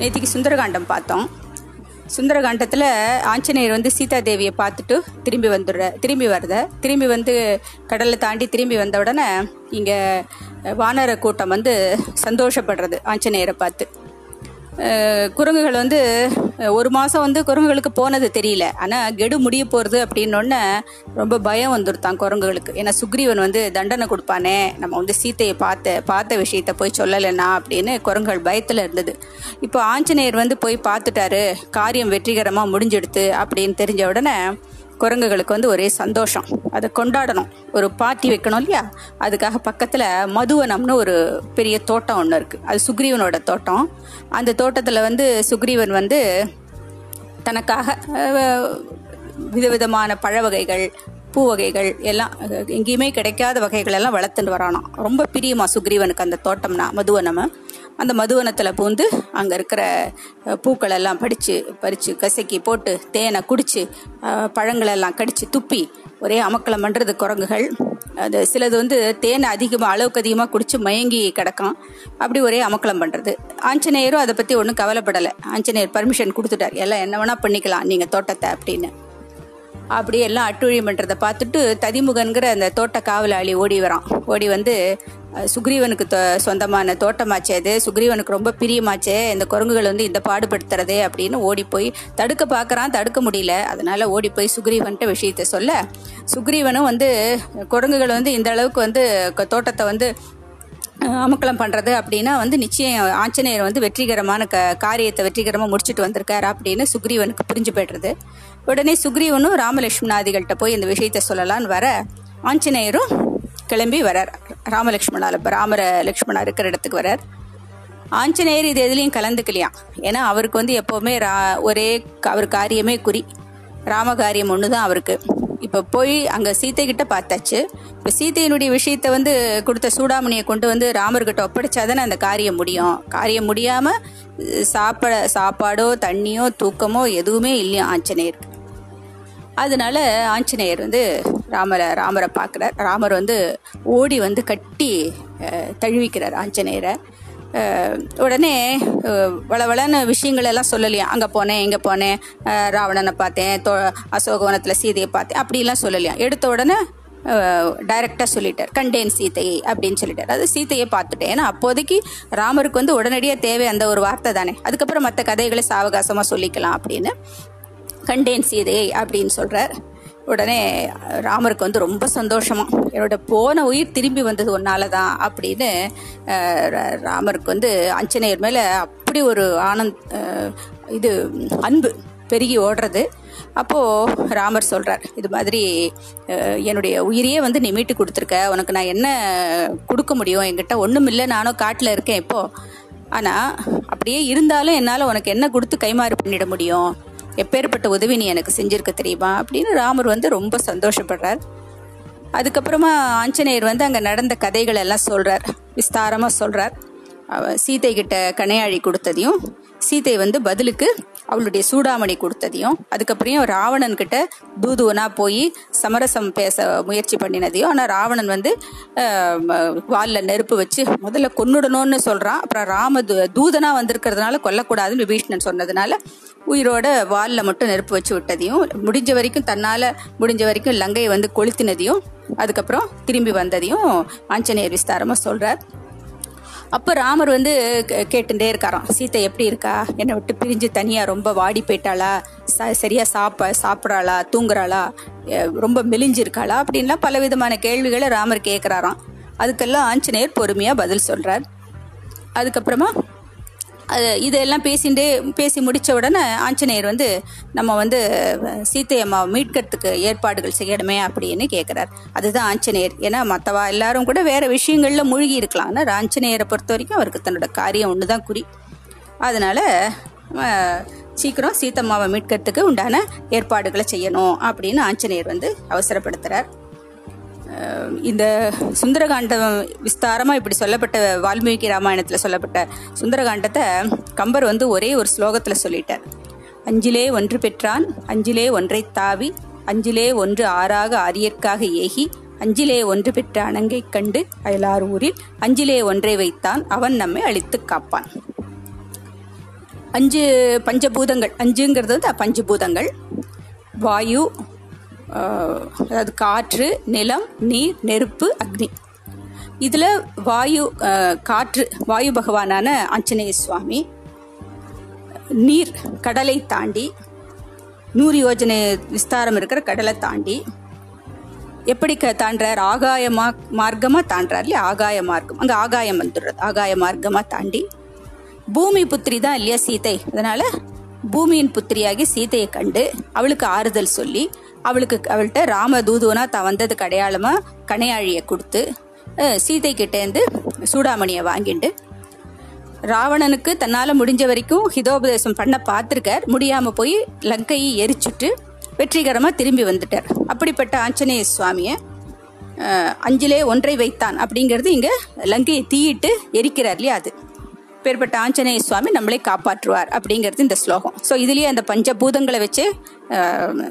நேத்திக்கு சுந்தரகாண்டம் பார்த்தோம். சுந்தரகாண்டத்தில் ஆஞ்சநேயர் வந்து சீதா தேவியை பார்த்துட்டு திரும்பி வந்துடுற திரும்பி வருத திரும்பி வந்து கடலை தாண்டி திரும்பி வந்த உடனே இங்கே வானர கூட்டம் வந்து சந்தோஷப்படுறது ஆஞ்சநேயரை பார்த்து. குரங்குகள் வந்து ஒரு மாதம் வந்து குரங்குகளுக்கு போனது தெரியல. ஆனால் கெடு முடிய போகிறது அப்படின்னொன்னே ரொம்ப பயம் வந்துருத்தான் குரங்குகளுக்கு. ஏன்னா சுக்ரீவன் வந்து தண்டனை கொடுப்பானே நம்ம வந்து சீத்தையை பார்த்த பார்த்த விஷயத்த போய் சொல்லலைன்னா அப்படின்னு குரங்குகள் பயத்தில் இருந்தது. இப்போ ஆஞ்சநேயர் வந்து போய் பார்த்துட்டாரு காரியம் வெற்றிகரமாக முடிஞ்செடுத்து அப்படின்னு தெரிஞ்ச உடனே குரங்குகளுக்கு வந்து ஒரே சந்தோஷம். அதை கொண்டாடணும். ஒரு பார்ட்டி வைக்கணும் இல்லையா? அதுக்காக பக்கத்தில் மதுவனம்னு ஒரு பெரிய தோட்டம் ஒன்று இருக்குது அது சுக்ரீவனோட தோட்டம். அந்த தோட்டத்தில் வந்து சுக்ரீவன் வந்து தனக்காக விதவிதமான பழ வகைகள் பூ வகைகள் எல்லாம் எங்கேயுமே கிடைக்காத வகைகள் எல்லாம் வளர்த்துட்டு வரானாம். ரொம்ப பிரியமா சுக்ரீவனுக்கு அந்த தோட்டம்னா மதுவனம். அந்த மதுவனத்தில் பூந்து அங்கே இருக்கிற பூக்களெல்லாம் எல்லாம் படித்து பறித்து கசக்கி போட்டு தேனை குடித்து பழங்களெல்லாம் கடித்து துப்பி ஒரே அமக்கலம் பண்ணுறது குரங்குகள். அது சிலது வந்து தேனை அதிகமாக அளவுக்கு அதிகமாக குடித்து மயங்கி கிடக்கும். அப்படி ஒரே அமக்கலம் பண்ணுறது ஆஞ்சநேயரும் அதை பற்றி ஒன்றும் கவலைப்படலை. ஆஞ்சநேயர் பர்மிஷன் கொடுத்துட்டார். எல்லாம் என்ன வேணால் பண்ணிக்கலாம் நீங்கள் தோட்டத்தை அப்படின்னு. அப்படி எல்லாம் அட்டுழியம் பண்ணுறதை பார்த்துட்டு ததிமுகன்கிற அந்த தோட்ட காவலாளி ஓடி வரான். ஓடி வந்து சுக்ரீவனுக்கு தொ- சொந்தமான தோட்டமாச்சே அது சுக்ரீவனுக்கு ரொம்ப பிரியமாச்சே. இந்த குரங்குகள் வந்து இந்த பாடுபடுத்துறதே அப்படின்னு ஓடி போய் தடுக்க பார்க்குறான். தடுக்க முடியல. அதனால ஓடி போய் சுக்ரீவன்ட்ட விஷயத்த சொல்ல. சுக்ரீவனும் வந்து குரங்குகள் வந்து இந்த அளவுக்கு வந்து க- தோட்டத்தை வந்து அஹ் அமக்கலம் பண்ணுறது அப்படின்னா வந்து நிச்சயம் ஆஞ்சநேயர் வந்து வெற்றிகரமான க காரியத்தை வெற்றிகரமாக முடிச்சுட்டு வந்திருக்காரு அப்படின்னு சுக்ரீவனுக்கு புரிஞ்சு போய்டுறது. உடனே சுக்ரீவனும் ராமலட்சுமணாதிகள்கிட்ட போய் இந்த விஷயத்த சொல்லலான்னு வர ஆஞ்சநேயரும் கிளம்பி வரார். ராமலட்சுமணால ராமர லக்ஷ்மணா இருக்கிற இடத்துக்கு வரார். ஆஞ்சநேயர் இது எதுலேயும் கலந்துக்கலையாம் ஏன்னா அவருக்கு வந்து எப்போவுமே ரா ஒரே அவர் காரியமே குறி. ராமகாரியம் ஒன்று தான் அவருக்கு. இப்போ போய் அங்கே சீத்தை கிட்ட பார்த்தாச்சு. இப்போ சீத்தையினுடைய விஷயத்த வந்து கொடுத்த சூடாமணியை கொண்டு வந்து ராமர்கிட்ட ஒப்படைச்சாதானே அந்த காரியம் முடியும். காரியம் முடியாமல் சாப்பிட சாப்பாடோ தண்ணியோ தூக்கமோ எதுவுமே இல்லையா ஆஞ்சநேயருக்கு? அதனால ஆஞ்சநேயர் வந்து ராமரை ராமரை பார்க்குறார். ராமர் வந்து ஓடி வந்து கட்டி தழுவிக்கிறார் ஆஞ்சநேயரை. உடனே வளவளன்னு விஷயங்கள் எல்லாம் சொல்லலையா? அங்கே போனேன் இங்கே போனேன் ராவணனை பார்த்தேன் தோ அசோகவனத்தில் சீதையை பார்த்தேன் அப்படிலாம் சொல்லலையா? எடுத்த உடனே டைரக்டாக சொல்லிட்டார். கண்டேன் சீதையை அப்படின்னு சொல்லிட்டார். அது சீதையை பார்த்துட்டேன். ஏன்னா அப்போதைக்கு ராமருக்கு வந்து உடனடியாக தேவை அந்த ஒரு வார்த்தை தானே. அதுக்கப்புறம் மற்ற கதைகளை சாவகாசமாக சொல்லிக்கலாம் அப்படின்னு. கண்டேன் சீதையை அப்படின்னு சொல்கிறார் உடனே ராமருக்கு வந்து ரொம்ப சந்தோஷமா என்னோட போன உயிர் திரும்பி வந்தது ஒன்னால தான் அப்படின்னு ராமருக்கு வந்து அஞ்சனையர் மேலே அப்படி ஒரு ஆனந்த் இது அன்பு பெருகி ஓடுறது. அப்போது ராமர் சொல்கிறார் இது மாதிரி என்னுடைய உயிரையே வந்து நீ மீட்டு கொடுத்துருக்க உனக்கு நான் என்ன கொடுக்க முடியும்? என்கிட்ட ஒன்றும் இல்லை நானும் காட்டில் இருக்கேன் இப்போது ஆனால் அப்படியே இருந்தாலும் என்னால் உனக்கு என்ன கொடுத்து கைமாறு பண்ணிட முடியும்? எப்பேற்பட்ட உதவி நீ எனக்கு செஞ்சுருக்க தெரியுமா? அப்படின்னு ராமர் வந்து ரொம்ப சந்தோஷப்படுறார். அதுக்கப்புறமா ஆஞ்சநேயர் வந்து அங்கே நடந்த கதைகள் எல்லாம் சொல்கிறார் விஸ்தாரமாக சொல்கிறார் அவ சீதை கிட்ட கணையாழி கொடுத்ததையும் சீதை வந்து பதிலுக்கு அவளுடைய சூடாமணி கொடுத்ததையும் அதுக்கப்புறம் ராவணன் கிட்ட தூதுவனா போய் சமரசம் பேச முயற்சி பண்ணினதையும் ஆனால் ராவணன் வந்து வாலில் நெருப்பு வச்சு முதல்ல கொன்னுடணும்னு சொல்றான். அப்புறம் ராம தூதனாக தூதனா வந்திருக்கிறதுனால கொல்லக்கூடாதுன்னு விபீஷ்ணன் சொன்னதுனால உயிரோட வாலில் மட்டும் நெருப்பு வச்சு விட்டதையும் முடிஞ்ச வரைக்கும் தன்னால் முடிஞ்ச வரைக்கும் லங்கையை வந்து கொளுத்தினதையும் அதுக்கப்புறம் திரும்பி வந்ததையும் ஆஞ்சநேயர் விஸ்தாரமாக சொல்கிறார் அப்போ ராமர் வந்து கே- கேட்டுட்டே இருக்காராம். சீத்தை எப்படி இருக்கா? என்னை விட்டு பிரிஞ்சு தனியாக ரொம்ப வாடி போயிட்டாளா? ச சரியாக சாப்ப சாப்பிட்றாளா? தூங்குறாளா? ரொம்ப மெலிஞ்சிருக்காளா? அப்படின்லாம் பல விதமான கேள்விகளை ராமர் கேட்குறாராம் அதுக்கெல்லாம் ஆஞ்சநேயர் பொறுமையாக பதில் சொல்கிறார் அதுக்கப்புறமா இதெல்லாம் பேசிட்டு பேசி முடித்த உடனே ஆஞ்சநேயர் வந்து நம்ம வந்து சீத்தை அம்மாவை மீட்கிறதுக்கு ஏற்பாடுகள் செய்யணுமே அப்படின்னு கேட்குறார் அதுதான் ஆஞ்சநேயர். ஏன்னா மற்றவா எல்லாரும் கூட வேற விஷயங்களில் மூழ்கி இருக்கலாம். ஆனால் ஆஞ்சநேயரை பொறுத்த வரைக்கும் அவருக்கு தன்னோட காரியம் ஒன்று தான் குறி. அதனால சீக்கிரம் சீத்தம்மாவை மீட்கிறதுக்கு உண்டான ஏற்பாடுகளை செய்யணும் அப்படின்னு ஆஞ்சநேயர் வந்து அவசரப்படுத்துகிறார் இந்த சுந்தரகாண்டம் விஸ்தாரமாக இப்படி சொல்லப்பட்ட வால்மீகி ராமாயணத்தில் சொல்லப்பட்ட சுந்தரகாண்டத்தை கம்பர் வந்து ஒரே ஒரு ஸ்லோகத்தில் சொல்லிட்டார். அஞ்சிலே ஒன்று பெற்றான் அஞ்சிலே ஒன்றை தாவி அஞ்சிலே ஒன்று ஆறாக ஆரியற்காக ஏகி அஞ்சிலே ஒன்று பெற்ற அணங்கைக் கண்டு அயலார் ஊரில் அஞ்சிலே ஒன்றை வைத்தான் அவன் நம்மை அழித்துக் காப்பான். அஞ்சு பஞ்சபூதங்கள் அஞ்சுங்கிறது வந்து பஞ்சபூதங்கள் வாயு அதாவது காற்று நிலம் நீர் நெருப்பு அக்னி. இதில் வாயு காற்று வாயு பகவானான ஆஞ்சநேய சுவாமி நீர் கடலை தாண்டி நூறு யோஜனை விஸ்தாரம் இருக்கிற கடலை தாண்டி எப்படி க தாண்டுறார்? ஆகாய மா மார்க்கமாக தாண்டுறார் இல்லையா? ஆகாய மார்க்கம். அங்கே ஆகாயம் வந்துடுறது. ஆகாய மார்க்கமாக தாண்டி பூமி புத்திரி தான் இல்லையா சீதை? அதனால் பூமியின் புத்திரியாகி சீதையை கண்டு அவளுக்கு ஆறுதல் சொல்லி அவளுக்கு அவள்கிட்ட ராம தூதுவனா தான் வந்ததுக்கு அடையாளமா கணையாழியை கொடுத்து சீதை கிட்டேருந்து சூடாமணியை வாங்கிண்டு. ராவணனுக்கு தன்னால முடிஞ்ச வரைக்கும் ஹிதோபதேசம் பண்ண பார்த்துருக்கார். முடியாம போய் லங்கையை எரிச்சுட்டு வெற்றிகரமா திரும்பி வந்துட்டார். அப்படிப்பட்ட ஆஞ்சநேய சுவாமியை அஞ்சிலே ஒன்றை வைத்தான். அப்படிங்கிறது இங்க லங்கையை தீயிட்டு எரிக்கிறார் இல்லையா அது? பேர்பட்ட ஆஞ்சநேய சுவாமி நம்மளை காப்பாற்றுவார் அப்படிங்கிறது இந்த ஸ்லோகம். ஸோ இதுலேயே அந்த பஞ்சபூதங்களை வச்சு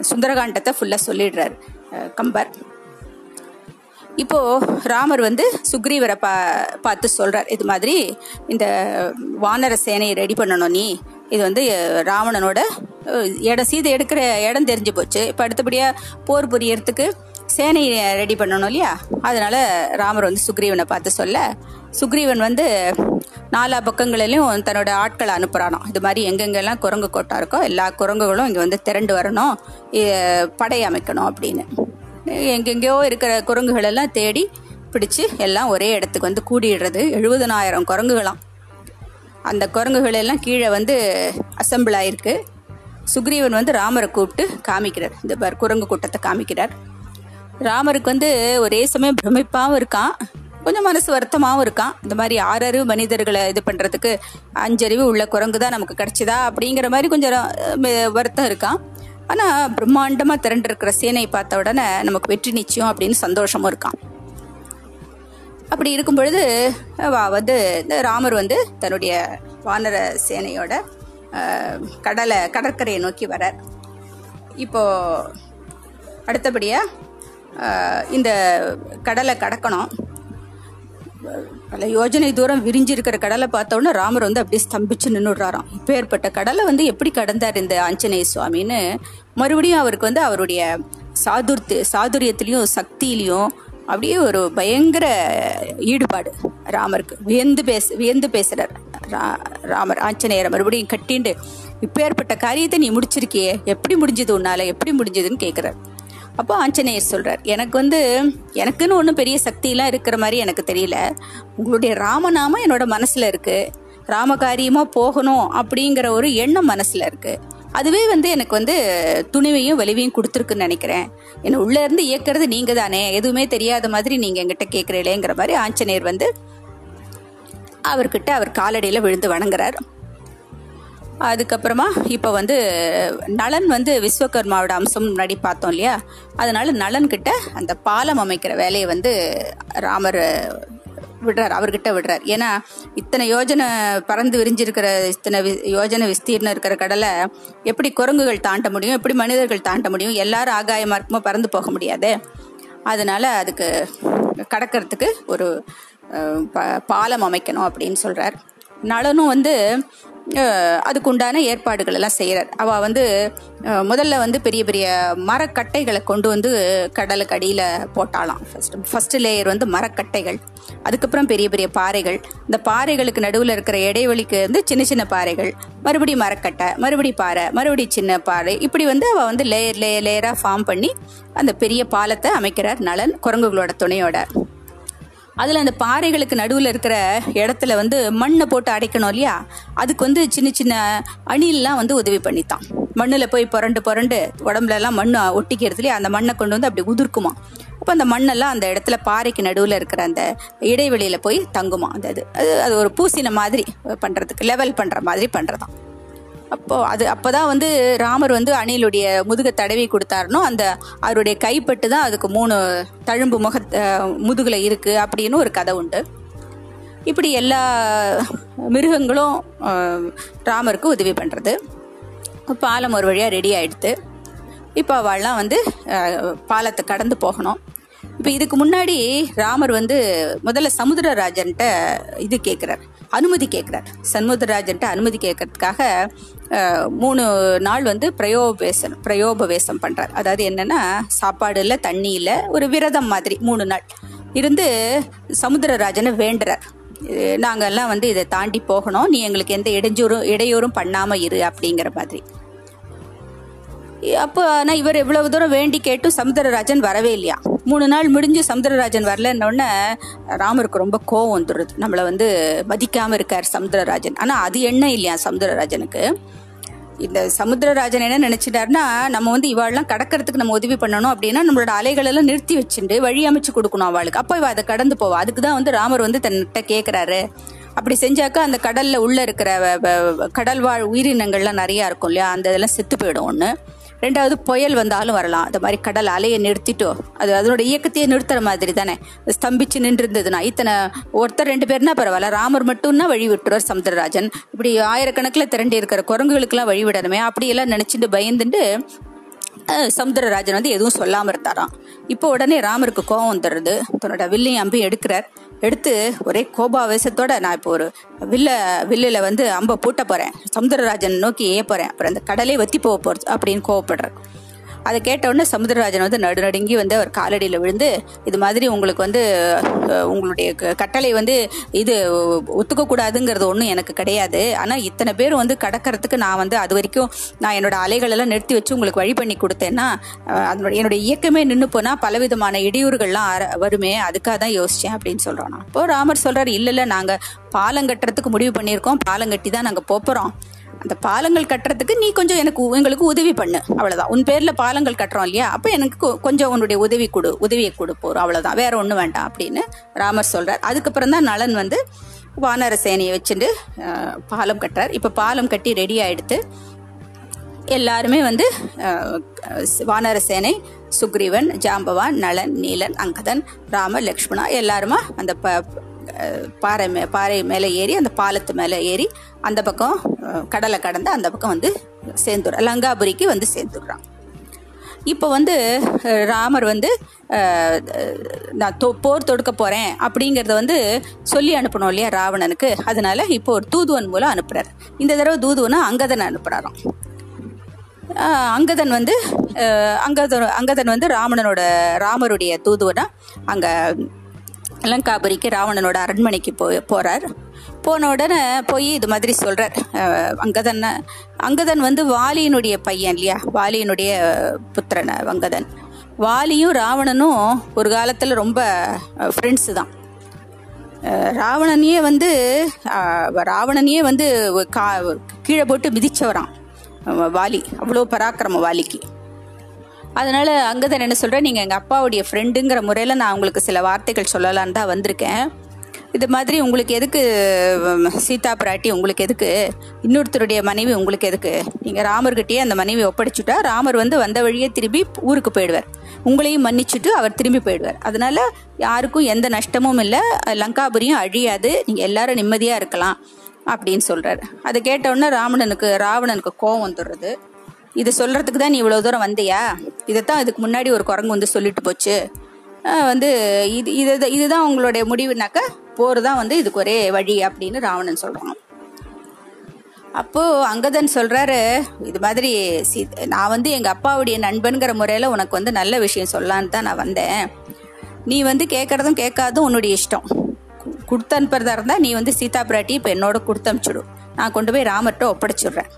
சுந்தரகாண்டத்தை ஃபுல்லாக சொல்லிடுறார். கம்பர். இப்போ ராமர் வந்து சுக்ரீவரை பா பார்த்து சொல்றார். இது மாதிரி இந்த வானர சேனையை ரெடி பண்ணணும் நீ. இது வந்து ராவணனோட இடம் சீதை எடுக்கிற இடம் தெரிஞ்சு போச்சு. இப்போ அடுத்தபடியாக போர் புரியறதுக்கு சேனையை ரெடி பண்ணணும் இல்லையா? அதனால ராமர் வந்து சுக்ரீவனை பார்த்து சொல்ல சுக்ரீவன் வந்து நாலா பக்கங்களிலும் தன்னோட ஆட்களை அனுப்புகிறானோ இது மாதிரி எங்கெங்கெல்லாம் குரங்கு கோட்டா இருக்கோ எல்லா குரங்குகளும் இங்கே வந்து திரண்டு வரணும் படை அமைக்கணும் அப்படின்னு. எங்கெங்கேயோ இருக்கிற குரங்குகள் எல்லாம் தேடி பிடிச்சு எல்லாம் ஒரே இடத்துக்கு வந்து கூடிடுறது. எழுபதனாயிரம் குரங்குகளாம். அந்த குரங்குகள் எல்லாம் கீழே வந்து அசம்பிள் ஆயிருக்கு. சுக்ரீவன் வந்து ராமரை கூப்பிட்டு காமிக்கிறார். இந்த குரங்கு கூட்டத்தை காமிக்கிறார். ராமருக்கு வந்து ஒரே சமயம் பிரமிப்பாகவும் இருக்கான். கொஞ்சம் மனசு வருத்தமாகவும் இருக்கான். இந்த மாதிரி ஆறறிவு மனிதர்களை இது பண்ணுறதுக்கு அஞ்சறிவு உள்ள குரங்கு தான் நமக்கு கிடைச்சதா அப்படிங்கிற மாதிரி கொஞ்சம் வருத்தம் இருக்கான். ஆனால் பிரம்மாண்டமாக திரண்டிருக்கிற சேனை பார்த்த உடனே நமக்கு வெற்றி நிச்சயம் அப்படின்னு சந்தோஷமும் இருக்கான். அப்படி இருக்கும் பொழுது வா வந்து இந்த ராமர் வந்து தன்னுடைய வானர சேனையோட கடலை கடற்கரையை நோக்கி வரார். இப்போ அடுத்தபடியாக இந்த கடலை கடக்கணும். பல யோஜனை தூரம் விரிஞ்சிருக்கிற கடலை பார்த்தோன்னே ராமர் வந்து அப்படியே ஸ்தம்பிச்சு நின்றுடுறாராம் இப்போ ஏற்பட்ட கடலை வந்து எப்படி கடந்தார் இந்த ஆஞ்சநேய சுவாமின்னு மறுபடியும் அவருக்கு வந்து அவருடைய சாதுர்த்து சாதுரியத்திலையும் சக்தியிலையும் அப்படியே ஒரு பயங்கர ஈடுபாடு ராமருக்கு. வியந்து பேச வியந்து பேசுகிறார் ரா- ராமர் ஆஞ்சநேயரை மறுபடியும் கட்டிண்டு இப்போ ஏற்பட்ட காரியத்தை நீ முடிச்சிருக்கியே எப்படி முடிஞ்சது உன்னால் எப்படி முடிஞ்சதுன்னு கேட்குறாரு அப்போ ஆஞ்சநேயர் சொல்றார் எனக்கு வந்து எனக்குன்னு ஒன்றும் பெரிய சக்தியெல்லாம் இருக்கிற மாதிரி எனக்கு தெரியல. உங்களுடைய ராமநாமம் என்னோட மனசுல இருக்கு. ராமகாரியமா போகணும் அப்படிங்கிற ஒரு எண்ணம் மனசுல இருக்கு. அதுவே வந்து எனக்கு வந்து துணிவையும் வலிவையும் கொடுத்துருக்குன்னு நினைக்கிறேன். என்னை உள்ள இருந்து இயக்கிறது நீங்க தானே. எதுவுமே தெரியாத மாதிரி நீங்க எங்கிட்ட கேட்குறீங்களேங்கிற மாதிரி ஆஞ்சநேயர் வந்து அவர்கிட்ட அவர் காலடியில் விழுந்து வணங்குறார். அதுக்கப்புறமா இப்போ வந்து நலன் வந்து விஸ்வகர்மாவோட அம்சம் முன்னாடி பார்த்தோம் இல்லையா? அதனால நலன் கிட்ட அந்த பாலம் அமைக்கிற வேலையை வந்து ராமர் விடுறார் அவர்கிட்ட விடுறார். ஏன்னா இத்தனை யோஜனை பறந்து விரிஞ்சிருக்கிற இத்தனை வி- யோஜனை விஸ்தீர்ணம் இருக்கிற கடலை எப்படி குரங்குகள் தாண்ட முடியும் எப்படி மனிதர்கள் தாண்ட முடியும் எல்லாரும் ஆகாய மார்க்கமாக பறந்து போக முடியாது? அதனால அதுக்கு கடக்கிறதுக்கு ஒரு ப- பாலம் அமைக்கணும் அப்படின்னு சொல்கிறார் நலனும் வந்து அதுக்குண்டான ஏற்பாடுகள் எல்லாம் செய்கிறார் அவள் வந்து முதல்ல வந்து பெரிய பெரிய மரக்கட்டைகளை கொண்டு வந்து கடலுக்கு அடியில் போட்டாலாம் ஃபர்ஸ்ட் ஃபர்ஸ்ட் லேயர் வந்து மரக்கட்டைகள். அதுக்கப்புறம் பெரிய பெரிய பாறைகள். இந்த பாறைகளுக்கு நடுவில் இருக்கிற இடைவெளிக்கு வந்து சின்ன சின்ன பாறைகள். மறுபடி மரக்கட்டை மறுபடி பாறை மறுபடி சின்ன பாறை. இப்படி வந்து அவள் வந்து லேயர் லேயர் லேயராக ஃபார்ம் பண்ணி அந்த பெரிய பாலத்தை அமைக்கிறார் நலன் குரங்குகளோட துணையோட. அதில் அந்த பாறைகளுக்கு நடுவில் இருக்கிற இடத்துல வந்து மண்ணை போட்டு அடைக்கணும் இல்லையா? அதுக்கு வந்து சின்ன சின்ன அணிலெலாம் வந்து உதவி பண்ணித்தான். மண்ணில் போய் புரண்டு புரண்டு உடம்புலலாம் மண் ஒட்டிக்கிறது இல்லையா? அந்த மண்ணை கொண்டு வந்து அப்படி உதிர்க்குமா? அப்போ அந்த மண்ணெல்லாம் அந்த இடத்துல பாறைக்கு நடுவில் இருக்கிற அந்த இடைவெளியில் போய் தங்குமா? அந்த இது அது அது ஒரு பூசின மாதிரி பண்ணுறதுக்கு லெவல் பண்ணுற மாதிரி பண்ணுறதான் அப்போ அது அப்பதான் வந்து ராமர் வந்து அணிலுடைய முதுக தடவி கொடுத்தாருனோ அந்த அவருடைய கைப்பட்டு தான் அதுக்கு மூணு தழும்பு முக முதுகில் முதுகுல இருக்கு அப்படின்னு ஒரு கதை உண்டு. இப்படி எல்லா மிருகங்களும் ராமருக்கு உதவி பண்றது. பாலம் ஒரு வழியாக ரெடி ஆயிடுத்து. இப்போ அவள்லாம் வந்து பாலத்தை கடந்து போகணும். இப்போ இதுக்கு முன்னாடி ராமர் வந்து முதல்ல சமுத்திரராஜன்ட்ட இது கேட்குறாரு அனுமதி கேட்குறார். சமுத்திரராஜன்ட்ட அனுமதி கேட்கறதுக்காக மூணு நாள் வந்து பிரயோபவேசம் பிரயோபவேசம் பண்ணுறார் அதாவது என்னென்னா சாப்பாடு இல்லை தண்ணி இல்லை ஒரு விரதம் மாதிரி மூணு நாள் இருந்து சமுத்திரராஜனை வேண்டுறார். இது- நாங்கெல்லாம் வந்து இதை தாண்டி போகணும். நீ எங்களுக்கு எந்த இடைஞ்சூரும் இடையூறும் பண்ணாமல் இரு அப்படிங்கிற மாதிரி. அப்போ ஆனால் இவர் எவ்வளவு தூரம் வேண்டி கேட்டும் சமுத்திரராஜன் வரவே இல்லையா? மூணு நாள் முடிஞ்சு சமுத்திரராஜன் வரலன்னொடனே ராமருக்கு ரொம்ப கோவம் வந்துடுது. நம்மளை வந்து மதிக்காமல் இருக்கார் சமுத்திரராஜன். ஆனால் அது என்ன இல்லையா சமுத்திரராஜனுக்கு? இந்த சமுத்திரராஜன் என்ன நினைச்சிட்டாருன்னா நம்ம வந்து இவாள்லாம் கடக்கிறதுக்கு நம்ம உதவி பண்ணணும் அப்படின்னா நம்மளோட அலைகள் எல்லாம் நிறுத்தி வச்சுட்டு வழி அமைச்சு கொடுக்கணும் அவளுக்கு. அப்போ இவ அதை கடந்து போவா. அதுக்கு தான் வந்து ராமர் வந்து தன்கிட்ட கேட்குறாரு அப்படி செஞ்சாக்கா அந்த கடல்ல உள்ள இருக்கிற வ- வ- கடல் வாழ் உயிரினங்கள்லாம் நிறையா இருக்கும் இல்லையா? அந்த இதெல்லாம் செத்து போயிடும் ஒன்று ரெண்டாவது புயல் வந்தாலும் வரலாம். அந்த மாதிரி கடல் அலையை நிறுத்திட்டோ அது அதனோட இயக்கத்தையே நிறுத்துற மாதிரி தானே. ஸ்தம்பிச்சு நின்று இருந்ததுன்னா இத்தனை ஒருத்தர் ரெண்டு பேர்னா பரவாயில்ல. ராமர் மட்டும்னா வழி விட்டுருவார் சமுத்திரராஜன். இப்படி ஆயிரக்கணக்கில் திரண்டி இருக்கிற குரங்குகளுக்கெல்லாம் வழி விடணுமே அப்படியெல்லாம் நினச்சிட்டு பயந்துட்டு சமுத்திரராஜன் வந்து எதுவும் சொல்லாமல் இருந்தாராம். இப்போ உடனே ராமருக்கு கோபம் வந்துடுறது. தன்னோட வில்லையும் அம்பையும் எடுக்கிறார். எடுத்து ஒரே கோபாவேசத்தோட நான் இப்போ ஒரு வில்ல வில்லில் வந்து அம்பை பூட்ட போகிறேன் சமுத்திரராஜன் நோக்கி ஏ போகிறேன் அப்புறம் அந்த கடலே வத்தி போக போகிறது அப்படின்னு கோவப்படுறேன். அதை கேட்டவுடனே சமுத்திரராஜன் வந்து நடுநடுங்கி வந்து அவர் காலடியில் விழுந்து இது மாதிரி உங்களுக்கு வந்து உங்களுடைய க- கட்டளை வந்து இது ஒத்துக்கக்கூடாதுங்கிறது ஒன்றும் எனக்கு கிடையாது. ஆனால் இத்தனை பேர் வந்து கடக்கிறதுக்கு நான் வந்து அது வரைக்கும் நான் என்னோட அலைகள் எல்லாம் நிறுத்தி வச்சு உங்களுக்கு வழி பண்ணி கொடுத்தேன்னா அதனுடைய என்னுடைய இயக்கமே நின்று போனால் பலவிதமான இடையூறுகள்லாம் வருமே அதுக்காக தான் யோசித்தேன் அப்படின்னு சொல்கிறோம் இப்போ ராமர் சொல்கிறார் இல்லை இல்லை நாங்கள் பாலம் கட்டுறதுக்கு முடிவு பண்ணியிருக்கோம் பாலம் கட்டி தான் நாங்கள் போகிறோம் அந்த பாலங்கள் கட்டுறதுக்கு நீ கொஞ்சம் எனக்கு எங்களுக்கு உதவி பண்ணு. அவ்வளோதான் உன் பேரில் பாலங்கள் கட்டுறோம் இல்லையா? அப்போ எனக்கு கொஞ்சம் உன்னுடைய உதவி கொடு உதவியை கொடு போகிறோம் அவ்வளோதான் வேற ஒன்றும் வேண்டாம் அப்படின்னு ராமர் சொல்கிறார் அதுக்கப்புறம் தான் நலன் வந்து வானர சேனையை வச்சுட்டு பாலம் கட்டுறார். இப்போ பாலம் கட்டி ரெடி ஆகிடுத்து எல்லாருமே வந்து வானர சேனை சுக்ரீவன் ஜாம்பவான் நலன் நீலன் அங்கதன் ராம லக்ஷ்மணா எல்லாருமா அந்த ப பாறை மே பாறை மேலே ஏறி அந்த பாலத்து மேலே ஏறி அந்த பக்கம் கடலை கடந்து அந்த பக்கம் வந்து சேர்ந்துடுற. லங்காபுரிக்கு வந்து சேர்ந்துடுறான். இப்போ வந்து ராமர் வந்து நான் தொ போர் தொடுக்க போகிறேன் அப்படிங்கிறத வந்து சொல்லி அனுப்பணும் இல்லையா ராவணனுக்கு. அதனால இப்போ ஒரு தூதுவன் மூலம் அனுப்புகிறார் இந்த தடவை தூதுவனை அங்கதனை அனுப்புகிறாராம் அங்கதன் வந்து அங்கதன் அங்கதன் வந்து ராமணனோட ராமருடைய தூதுவனா அங்கே லங்காபுரிக்கு ராவணனோட அரண்மனைக்கு போய் போகிறார் போன உடனே போய் இது மாதிரி சொல்கிறார் அங்கதன் அங்கதன் வந்து வாலியினுடைய பையன் இல்லையா? வாலியினுடைய புத்திரன் அங்கதன். வாலியும் ராவணனும் ஒரு காலத்தில் ரொம்ப ஃப்ரெண்ட்ஸு தான். ராவணனையே வந்து ராவணனையே வந்து கா கீழே போட்டு மிதிச்சவரான் வாலி. அவ்வளோ பராக்கிரம வாலிக்கு. அதனால அங்கதான் என்ன சொல்கிறேன் நீங்கள் எங்கள் அப்பாவுடைய ஃப்ரெண்டுங்கிற முறையில் நான் உங்களுக்கு சில வார்த்தைகள் சொல்லலான்னு தான் வந்திருக்கேன். இது மாதிரி உங்களுக்கு எதுக்கு சீதா பிராட்டி உங்களுக்கு எதுக்கு? இன்னொருத்தருடைய மனைவி உங்களுக்கு எதுக்கு? நீங்கள் ராமர்கிட்டயே அந்த மனைவி ஒப்படைச்சுட்டா ராமர் வந்து வந்த வழியே திரும்பி ஊருக்கு போயிடுவார். உங்களையும் மன்னிச்சுட்டு அவர் திரும்பி போயிடுவார். அதனால யாருக்கும் எந்த நஷ்டமும் இல்லை லங்காபுரியும் அழியாது நீங்கள் எல்லாரும் நிம்மதியாக இருக்கலாம் அப்படின்னு சொல்கிறார் அதை கேட்டவுடனே ராவணனுக்கு ராவணனுக்கு கோவம் வந்துடுறது. இது சொல்கிறதுக்கு தான் நீ இவ்வளோ தூரம் வந்தியா? இதைத்தான் இதுக்கு முன்னாடி ஒரு குரங்கு வந்து சொல்லிட்டு போச்சு. வந்து இது இது இதுதான் உங்களுடைய முடிவுனாக்கா போர் தான் வந்து இதுக்கு ஒரே வழி அப்படின்னு ராவணன் சொல்கிறான் அப்போது அங்கதன் சொல்கிறாரு இது மாதிரி சி நான் வந்து எங்கள் அப்பாவுடைய நண்பனுங்கிற முறையில் உனக்கு வந்து நல்ல விஷயம் சொல்லலான்னு தான் நான் வந்தேன். நீ வந்து கேட்குறதும் கேட்காதும் உன்னுடைய இஷ்டம். கொடுத்தனுப்புறதா கொடுத்து அனுப்புறதா இருந்தால் நீ வந்து சீதா பிராட்டி இப்போ என்னோட கொடுத்து அனுப்பிச்சுடும் நான் கொண்டு போய் ராமர்கிட்ட ஒப்படைச்சிடுறேன்.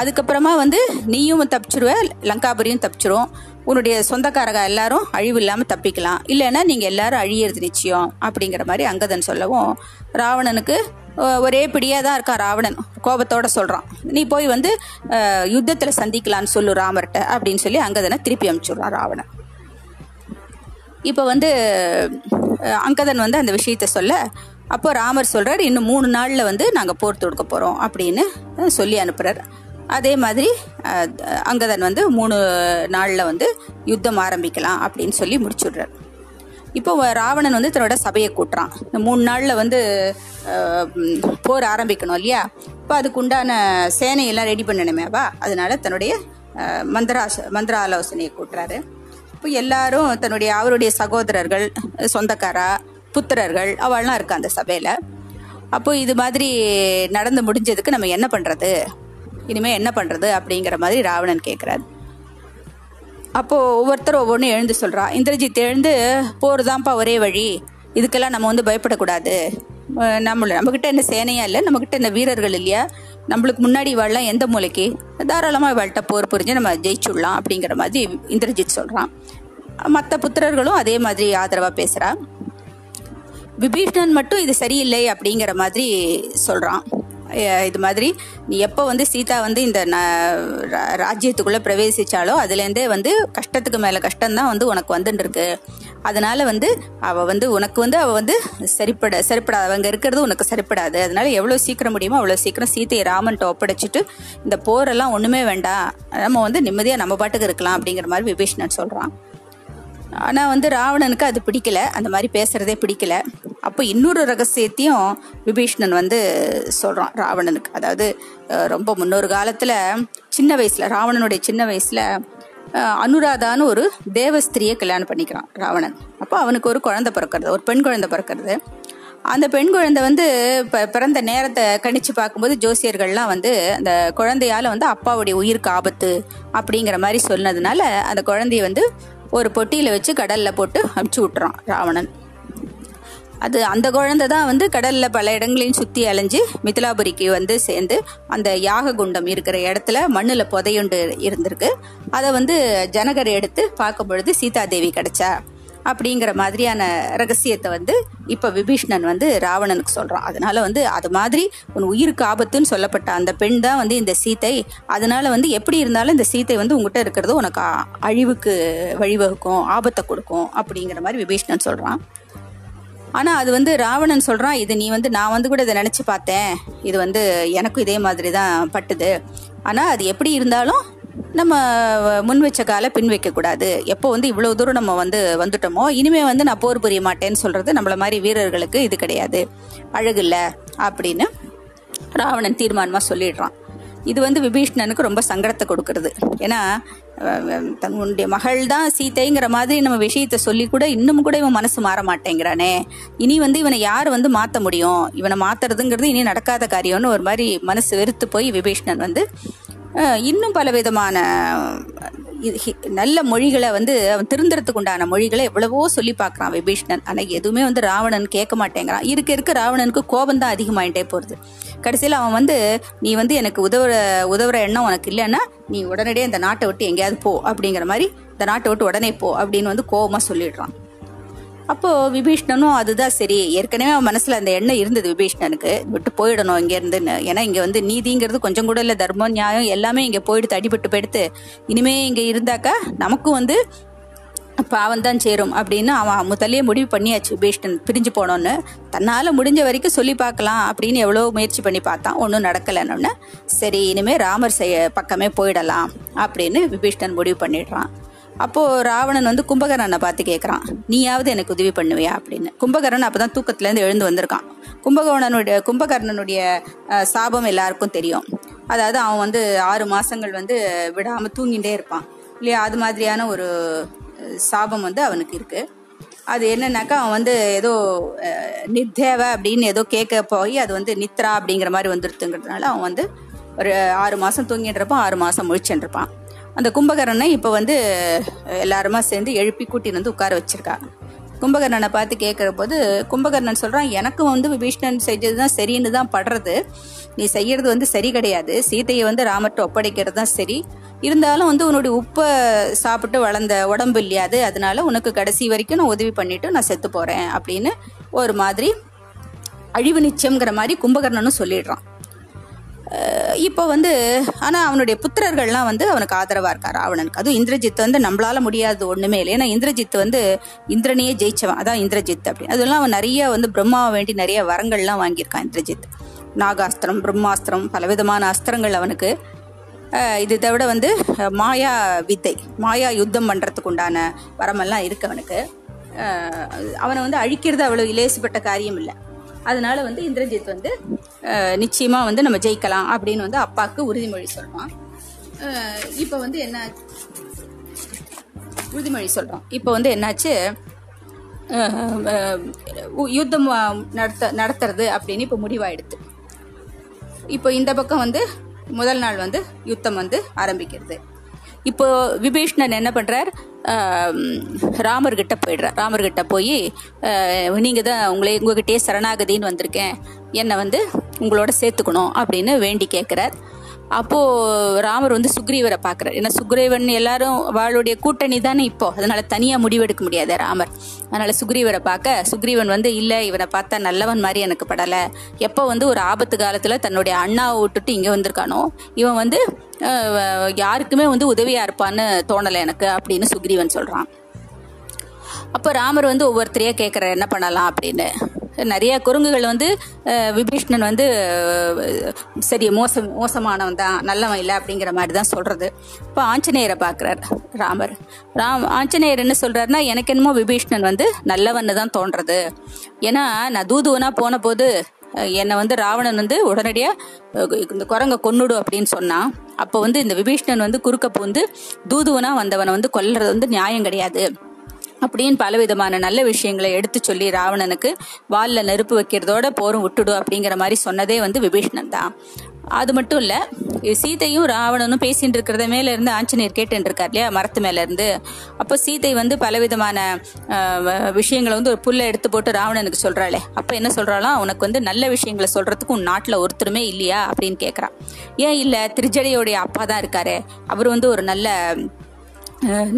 அதுக்கப்புறமா வந்து நீயும் தப்பிச்சிருவ லங்காபுரியும் தப்பிச்சிரும். உன்னுடைய சொந்தக்காரங்க எல்லாரும் அழிவு இல்லாமல் தப்பிக்கலாம். இல்லைன்னா நீங்கள் எல்லாரும் அழியிறது நிச்சயம் அப்படிங்கிற மாதிரி அங்கதன் சொல்லவும் ராவணனுக்கு ஒரே பிடியாக தான் இருக்கான் ராவணன். கோபத்தோட சொல்கிறான் நீ போய் வந்து யுத்தத்தில் சந்திக்கலான்னு சொல்லு ராமர்கிட்ட அப்படின்னு சொல்லி அங்கதனை திருப்பி அனுப்பிச்சுடுறான் ராவணன். இப்போ வந்து அங்கதன் வந்து அந்த விஷயத்த சொல்ல அப்போ ராமர் சொல்கிறார் இன்னும் மூணு நாளில் வந்து நாங்கள் போர் தொடுக்க போகிறோம் அப்படின்னு சொல்லி அனுப்புகிறார் அதே மாதிரி அங்கதன் வந்து மூணு நாளில் வந்து யுத்தம் ஆரம்பிக்கலாம் அப்படின்னு சொல்லி முடிச்சுடுறார். இப்போ ராவணன் வந்து தன்னோட சபையை கூட்டுறான். இந்த மூணு நாளில் வந்து போர் ஆரம்பிக்கணும் இல்லையா? இப்போ அதுக்குண்டான சேனையெல்லாம் ரெடி பண்ணணுமேவா அதனால தன்னுடைய மந்திரா மந்திராச மந்திர ஆலோசனையை கூட்டுறாரு. இப்போ எல்லாரும் தன்னுடைய அவருடைய சகோதரர்கள் சொந்தக்காரா புத்திரர்கள் அவள்லாம் இருக்கா அந்த சபையில்? அப்போ இது மாதிரி நடந்து முடிஞ்சதுக்கு நம்ம என்ன பண்ணுறது இனிமேல் என்ன பண்ணுறது அப்படிங்கிற மாதிரி ராவணன் கேட்குறாரு அப்போது ஒவ்வொருத்தரும் ஒவ்வொன்றும் எழுந்து சொல்கிறா இந்திரஜித் எழுந்து போர் தான்ப்பா ஒரே வழி. இதுக்கெல்லாம் நம்ம வந்து பயப்படக்கூடாது. நம்மள நம்மக்கிட்ட என்ன சேனையா இல்லை நம்மக்கிட்ட என்ன வீரர்கள் இல்லையா? நம்மளுக்கு முன்னாடி வாழலாம் எந்த மூலைக்கு? தாராளமாக இவாள்கிட்ட போர் புரிஞ்சு நம்ம ஜெயிச்சுடலாம் அப்படிங்கிற மாதிரி இந்திரஜித் சொல்கிறான் மற்ற புத்திரர்களும் அதே மாதிரி ஆதரவாக பேசுகிறா விபீஷணன் மட்டும் இது சரியில்லை அப்படிங்கிற மாதிரி சொல்கிறான் இது மாதிரி நீ எப்போ வந்து சீதா வந்து இந்த ந- ரா- ராஜ்யத்துக்குள்ளே பிரவேசிச்சாலோ அதுலேருந்தே வந்து கஷ்டத்துக்கு மேலே கஷ்டம்தான் வந்து உனக்கு வந்துட்டுருக்கு அதனால வந்து அவள் வந்து உனக்கு வந்து அவள் வந்து சரிப்பட சரிப்படாது அவங்க இருக்கிறது உனக்கு சரிப்படாது. அதனால எவ்வளோ சீக்கிரம் முடியுமோ அவ்வளோ சீக்கிரம் சீதையை ராமன்ட்ட ஒப்படைச்சிட்டு இந்த போரெல்லாம் ஒன்றுமே வேண்டாம். நம்ம வந்து நிம்மதியாக நம்ம பாட்டுக்கு இருக்கலாம் அப்படிங்கிற மாதிரி விபீஷ்ணன் சொல்கிறான் ஆனால் வந்து ராவணனுக்கு அது பிடிக்கல. அந்த மாதிரி பேசுகிறதே பிடிக்கல. அப்போ இன்னொரு ரகசியத்தையும் விபீஷ்ணன் வந்து சொல்கிறான் ராவணனுக்கு. அதாவது ரொம்ப முன்னொரு காலத்தில் சின்ன வயசில் ராவணனுடைய சின்ன வயசில் அனுராதான்னு ஒரு தேவஸ்திரியை கல்யாணம் பண்ணிக்கிறான் ராவணன். அப்போ அவனுக்கு ஒரு குழந்தை பிறக்கிறது ஒரு பெண் குழந்தை பிறக்கிறது. அந்த பெண் குழந்தை வந்து ப பிறந்த நேரத்தை கணிச்சு பார்க்கும்போது ஜோசியர்கள்லாம் வந்து அந்த குழந்தையால் வந்து அப்பாவுடைய உயிருக்கு ஆபத்து அப்படிங்கிற மாதிரி சொன்னதுனால அந்த குழந்தைய வந்து ஒரு பொட்டியில் வச்சு கடலில் போட்டு அமுச்சு விட்டுறான் ராவணன். அது அந்த குழந்தை தான் வந்து கடலில் பல இடங்களையும் சுற்றி அலைஞ்சு மிதிலாபுரிக்கு வந்து சேர்ந்து அந்த யாக குண்டம் இருக்கிற இடத்துல மண்ணில் புதையுண்டு இருந்திருக்கு. அதை வந்து ஜனகர் எடுத்து பார்க்கும் பொழுது சீதாதேவி கிடைச்சா. அப்படிங்கிற மாதிரியான ரகசியத்தை வந்து இப்போ விபீஷ்ணன் வந்து ராவணனுக்கு சொல்கிறான் அதனால வந்து அது மாதிரி உன் உயிருக்கு ஆபத்துன்னு சொல்லப்பட்ட அந்த பெண் தான் வந்து இந்த சீத்தை. அதனால வந்து எப்படி இருந்தாலும் இந்த சீத்தை வந்து உங்ககிட்ட இருக்கிறது உனக்கு அழிவுக்கு வழிவகுக்கும் ஆபத்தை கொடுக்கும் அப்படிங்கிற மாதிரி விபீஷ்ணன் சொல்கிறான் ஆனால் அது வந்து ராவணன் சொல்கிறான் இது நீ வந்து நான் வந்து கூட இதை நினச்சி பார்த்தேன். இது வந்து எனக்கும் இதே மாதிரி தான் பட்டுது. ஆனால் அது எப்படி இருந்தாலும் நம்ம முன் வச்ச காலை பின் வைக்கக்கூடாது எப்போ வந்து இவ்வளவு தூரம் நம்ம வந்து வந்துட்டோமோ இனிமே வந்து நான் போர் புரிய மாட்டேன்னு சொல்றது நம்மள மாதிரி வீரர்களுக்கு இது கிடையாது. அழகில்ல அப்படின்னு ராவணன் தீர்மானமா சொல்லிடுறான். இது வந்து விபீஷ்ணனுக்கு ரொம்ப சங்கடத்தை கொடுக்கறது. ஏன்னா தன்னுடைய மகள் தான் சீத்தைங்கிற மாதிரி நம்ம விஷயத்த சொல்லி கூட இன்னும் கூட இவன் மனசு மாற மாட்டேங்கிறானே. இனி வந்து இவனை யார் வந்து மாற்ற முடியும்? இவனை மாத்துறதுங்கிறது இனி நடக்காத காரியம்னு ஒரு மாதிரி மனசு வெறுத்து போய் விபீஷ்ணன் வந்து இன்னும் பல விதமான நல்ல மொழிகளை வந்து அவன் திருந்துறதுக்கு உண்டான மொழிகளை எவ்வளவோ சொல்லி பார்க்குறான் விபீஷ்ணன். ஆனால் எதுவுமே வந்து ராவணன் கேட்க மாட்டேங்கிறான். இருக்க இருக்க ராவணனுக்கு கோபம் தான் அதிகமாயிட்டே போகிறது கடைசியில் அவன் வந்து நீ வந்து எனக்கு உதவுற உதவுற எண்ணம் உனக்கு இல்லைன்னா நீ உடனடியே இந்த நாட்டை விட்டு எங்கேயாவது போ. அப்படிங்கிற மாதிரி இந்த நாட்டை விட்டு உடனே போ. அப்படின்னு வந்து கோபமாக சொல்லிடுறான். அப்போ விபீஷ்ணனும் அதுதான் சரி. ஏற்கனவே அவன் மனசுல அந்த எண்ணம் இருந்தது விபீஷ்ணனுக்கு. விட்டு போயிடணும் இங்க இருந்துன்னு ஏன்னா இங்க வந்து நீதிங்கிறது கொஞ்சம் கூட இல்ல தர்மம் நியாயம் எல்லாமே இங்க போயிடுத்து அடிபட்டு போயிடுத்து இனிமே இங்க இருந்தாக்கா நமக்கும் வந்து பாவம் தான் சேரும் அப்படின்னு அவன் முதல்லயே முடிவு பண்ணியாச்சு விபீஷ்ணன் பிரிஞ்சு போனோன்னு. தன்னால முடிஞ்ச வரைக்கும் சொல்லி பார்க்கலாம் அப்படின்னு எவ்வளோ முயற்சி பண்ணி பார்த்தான். ஒன்றும் நடக்கலைன்னு சரி இனிமே ராமர் செய்ய பக்கமே போயிடலாம் அப்படின்னு விபீஷ்ணன் முடிவு பண்ணிடுறான். அப்போ ராவணன் வந்து கும்பகர்ணனை பார்த்து கேட்குறான் நீயாவது எனக்கு உதவி பண்ணுவியா? அப்படின்னு. கும்பகர்ணன் அப்பதான் தூக்கத்துலேருந்து எழுந்து வந்திருக்கான். கும்பகோணனுடைய கும்பகர்ணனுடைய சாபம் எல்லாருக்கும் தெரியும். அதாவது அவன் வந்து ஆறு மாசங்கள் வந்து விடாம தூங்கிட்டே இருப்பான். இல்லையா? அது மாதிரியான ஒரு சாபம் வந்து அவனுக்கு இருக்கு. அது என்னன்னாக்கா அவன் வந்து ஏதோ நித்தேவை நித்தேவ அப்படின்னு ஏதோ கேட்க போய் அது வந்து நித்ரா அப்படிங்கிற மாதிரி வந்துருத்துங்கிறதுனால அவன் வந்து ஒரு ஆறு மாசம் தூங்கிட்டு இருப்பான் ஆறு மாசம் முழிச்சுட்டு இருப்பான். அந்த கும்பகர்ணனை இப்போ வந்து எல்லாருமா சேர்ந்து எழுப்பி கூட்டின்னு வந்து உட்கார வச்சுருக்காங்க. கும்பகர்ணனை பார்த்து கேட்குற போது கும்பகர்ணன் சொல்கிறான் எனக்கும் வந்து விபீஷ்ணன் செஞ்சது தான் சரின்னு தான் படுறது. நீ செய்யறது வந்து சரி கிடையாது. சீதையை வந்து ராமர்ட்ட ஒப்படைக்கிறது தான் சரி. இருந்தாலும் வந்து உன்னுடைய உப்பை சாப்பிட்டு வளர்ந்த உடம்பு இல்லையாது. அதனால உனக்கு கடைசி வரைக்கும் நான் உதவி பண்ணிட்டு நான் செத்து போகிறேன் அப்படின்னு ஒரு மாதிரி அழிவு நிச்சயங்கிற மாதிரி கும்பகர்ணனும் சொல்லிடுறான். இப்போ வந்து ஆனால் அவனுடைய புத்திரர்கள்லாம் வந்து அவனுக்கு ஆதரவாக இருக்கார் ராவணனுக்கு. அதுவும் இந்திரஜித் வந்து நம்மளால முடியாது ஒன்றுமே இல்லை. ஏன்னா இந்திரஜித் வந்து இந்திரனையே ஜெயிச்சவன். அதான் இந்திரஜித் அப்படி அதெல்லாம் அவன் நிறைய வந்து பிரம்மாவை வேண்டி நிறைய வரங்கள்லாம் வாங்கியிருக்கான் இந்திரஜித். நாகாஸ்திரம் பிரம்மாஸ்திரம் பலவிதமான அஸ்திரங்கள் அவனுக்கு. இது தவிர வந்து மாயா வித்தை மாயா யுத்தம் பண்ணுறதுக்கு உண்டான வரமெல்லாம் இருக்கு அவனுக்கு. அவனை வந்து அழிக்கிறது அவ்வளோ இலேசுப்பட்ட காரியம் இல்லை. அதனால வந்து இந்திரஜித் வந்து நிச்சயமாக நிச்சயமா வந்து நம்ம ஜெயிக்கலாம் அப்படின்னு வந்து அப்பாவுக்கு உறுதிமொழி சொல்லுவான் இப்போ வந்து என்ன உறுதிமொழி சொல்கிறோம் இப்போ வந்து என்னாச்சு? யுத்தம் நடத்த நடத்துறது அப்படின்னு இப்போ முடிவாயிடுது. இப்போ இந்த பக்கம் வந்து முதல் நாள் வந்து யுத்தம் வந்து ஆரம்பிக்கிறது. இப்போ விபீஷ்ணன் என்ன பண்றார்? ராமர்கிட்ட போயிடுறார் ராமர்கிட்ட போய் நீங்கள் தான் உங்களை உங்ககிட்டயே சரணாகதின்னு வந்திருக்கேன். என்னை வந்து உங்களோட சேர்த்துக்கணும் அப்படின்னு வேண்டி கேட்குறார் அப்போ ராமர் வந்து சுக்ரீவரை பார்க்குறார். ஏன்னா சுக்ரீவன் எல்லாரும் அவளுடைய கூட்டணி தானே இப்போ. அதனால தனியாக முடிவெடுக்க முடியாது ராமர். அதனால சுக்ரீவரை பார்க்க சுக்ரீவன் வந்து இல்லை இவனை பார்த்தா நல்லவன் மாதிரி எனக்கு படலை. எப்போ வந்து ஒரு ஆபத்து காலத்தில் தன்னுடைய அண்ணாவை விட்டுட்டு இங்கே வந்திருக்கானோ இவன் வந்து யாருக்குமே வந்து உதவியாக இருப்பான்னு தோணலை எனக்கு அப்படின்னு சுக்ரீவன் சொல்கிறான் அப்போ ராமர் வந்து ஒவ்வொருத்தரையா கேட்குற என்ன பண்ணலாம்? அப்படின்னு. நிறைய குரங்குகள் வந்து விபீஷ்ணன் வந்து சரி மோசம் மோசமானவன் தான் நல்லவன் இல்லை அப்படிங்கிற மாதிரி தான் சொல்றது. இப்போ ஆஞ்சநேயரை பார்க்குறார் ராமர். ராம் ஆஞ்சநேயர் என்ன சொல்றாருன்னா எனக்கு என்னமோ விபீஷ்ணன் வந்து நல்லவன்னு தான் தோன்றது. ஏன்னா நான் தூதுவனா போன போது என்னை வந்து ராவணன் வந்து உடனடியாக இந்த குரங்கை கொன்னுடு அப்படின்னு சொன்னான். அப்போ வந்து இந்த விபீஷ்ணன் வந்து குறுக்க பூந்து தூதுவனா வந்தவனை வந்து கொல்லுறது வந்து நியாயம் கிடையாது. அப்படின்னு பலவிதமான நல்ல விஷயங்களை எடுத்து சொல்லி ராவணனுக்கு வால்ல நெருப்பு வைக்கிறதோட போரும் விட்டுடு அப்படிங்கிற மாதிரி சொன்னதே வந்து விபீஷ்ணன் தான். அது மட்டும் இல்ல சீதையும் ராவணனும் பேசிட்டு இருக்கிறத மேல இருந்து ஆஞ்சநேயர் கேட்டு இருக்கார் இல்லையா மரத்து மேல இருந்து. அப்போ சீதை வந்து பலவிதமான வ- விஷயங்களை வந்து ஒரு புல்லை எடுத்து போட்டு ராவணனுக்கு சொல்றாளே. அப்ப என்ன சொல்றாளாம் உனக்கு வந்து நல்ல விஷயங்களை சொல்றதுக்கு உன் நாட்டுல ஒருத்தருமே இல்லையா? அப்படின்னு கேக்குறான். ஏன் இல்ல திருஜடையோடைய அப்பா தான் இருக்காரு. அவர் வந்து ஒரு நல்ல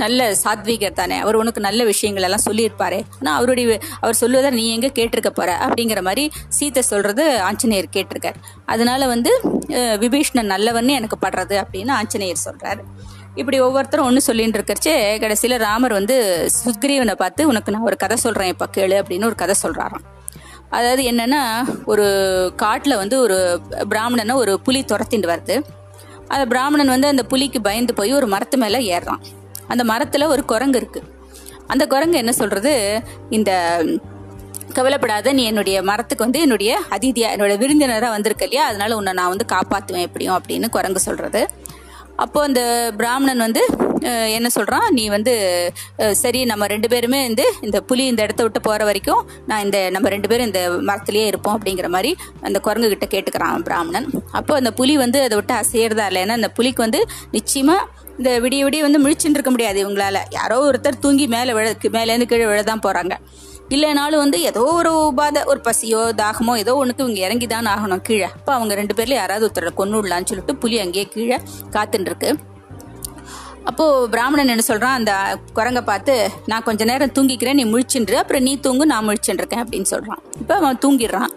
நல்ல சாத்வீகர் தானே. அவர் உனக்கு நல்ல விஷயங்கள் எல்லாம் சொல்லியிருப்பாரு. ஆனால் அவருடைய அவர் சொல்லுவதை நீ எங்கே கேட்டிருக்க போற? அப்படிங்கிற மாதிரி சீத்தை சொல்றது ஆஞ்சநேயர் கேட்டிருக்கார். அதனால வந்து விபீஷ்ணன் நல்லவன்னு எனக்கு படுறது அப்படின்னு ஆஞ்சநேயர் சொல்றாரு. இப்படி ஒவ்வொருத்தரும் ஒன்று சொல்லிட்டு இருக்கறச்சே கடைசியில் ராமர் வந்து சுக்ரீவனை பார்த்து உனக்கு நான் ஒரு கதை சொல்கிறேன் இப்போ கேளு அப்படின்னு ஒரு கதை சொல்கிறாராம் அதாவது என்னென்னா ஒரு காட்டில் வந்து ஒரு பிராமணனை ஒரு புலி துரத்திட்டு வருது. அந்த பிராமணன் வந்து அந்த புலிக்கு பயந்து போய் ஒரு மரத்து மேலே ஏறுறான். அந்த மரத்தில் ஒரு குரங்கு இருக்குது அந்த குரங்கு என்ன சொல்கிறது இந்த கவலைப்படாத நீ என்னுடைய மரத்துக்கு வந்து என்னுடைய அதிதியா என்னோட விருந்தினராக வந்திருக்க இல்லையா? அதனால உன்னை நான் வந்து காப்பாற்றுவேன் எப்படியும் அப்படின்னு குரங்கு சொல்கிறது அப்போ அந்த பிராமணன் வந்து என்ன சொல்கிறான் நீ வந்து சரி நம்ம ரெண்டு பேருமே வந்து இந்த புலி இந்த இடத்த விட்டு போகிற வரைக்கும் நான் இந்த நம்ம ரெண்டு பேரும் இந்த மரத்துலேயே இருப்போம் அப்படிங்கிற மாதிரி அந்த குரங்கு கிட்ட கேட்டுக்கிறான் பிராமணன். அப்போ அந்த புலி வந்து அதை விட்டு அசையறதா இல்லை ஏன்னா அந்த புலிக்கு வந்து நிச்சயமாக இந்த விடிய விடிய வந்து முழிச்சுட்டு இருக்க முடியாது இவங்களால. யாரோ ஒருத்தர் தூங்கி மேலே விழ மேலேருந்து கீழே விழதான் போறாங்க. இல்லைனாலும் வந்து ஏதோ ஒரு உபாதை ஒரு பசியோ தாகமோ ஏதோ ஒன்றுக்கு இவங்க இறங்கி தான் ஆகணும் கீழே. அப்போ அவங்க ரெண்டு பேர்ல யாராவது ஒருத்தரை கொண்டு விடலான்னு சொல்லிட்டு புலி அங்கேயே கீழே காத்துட்டுருக்கு அப்போது அப்போ பிராமணன் என்ன சொல்றான் அந்த குரங்கை பார்த்து நான் கொஞ்ச நேரம் தூங்கிக்கிறேன் நீ முழிச்சுன்று அப்புறம் நீ தூங்கு நான் முழிச்சுட்டு அப்படின்னு சொல்றான். இப்போ அவன் தூங்கிடுறான்.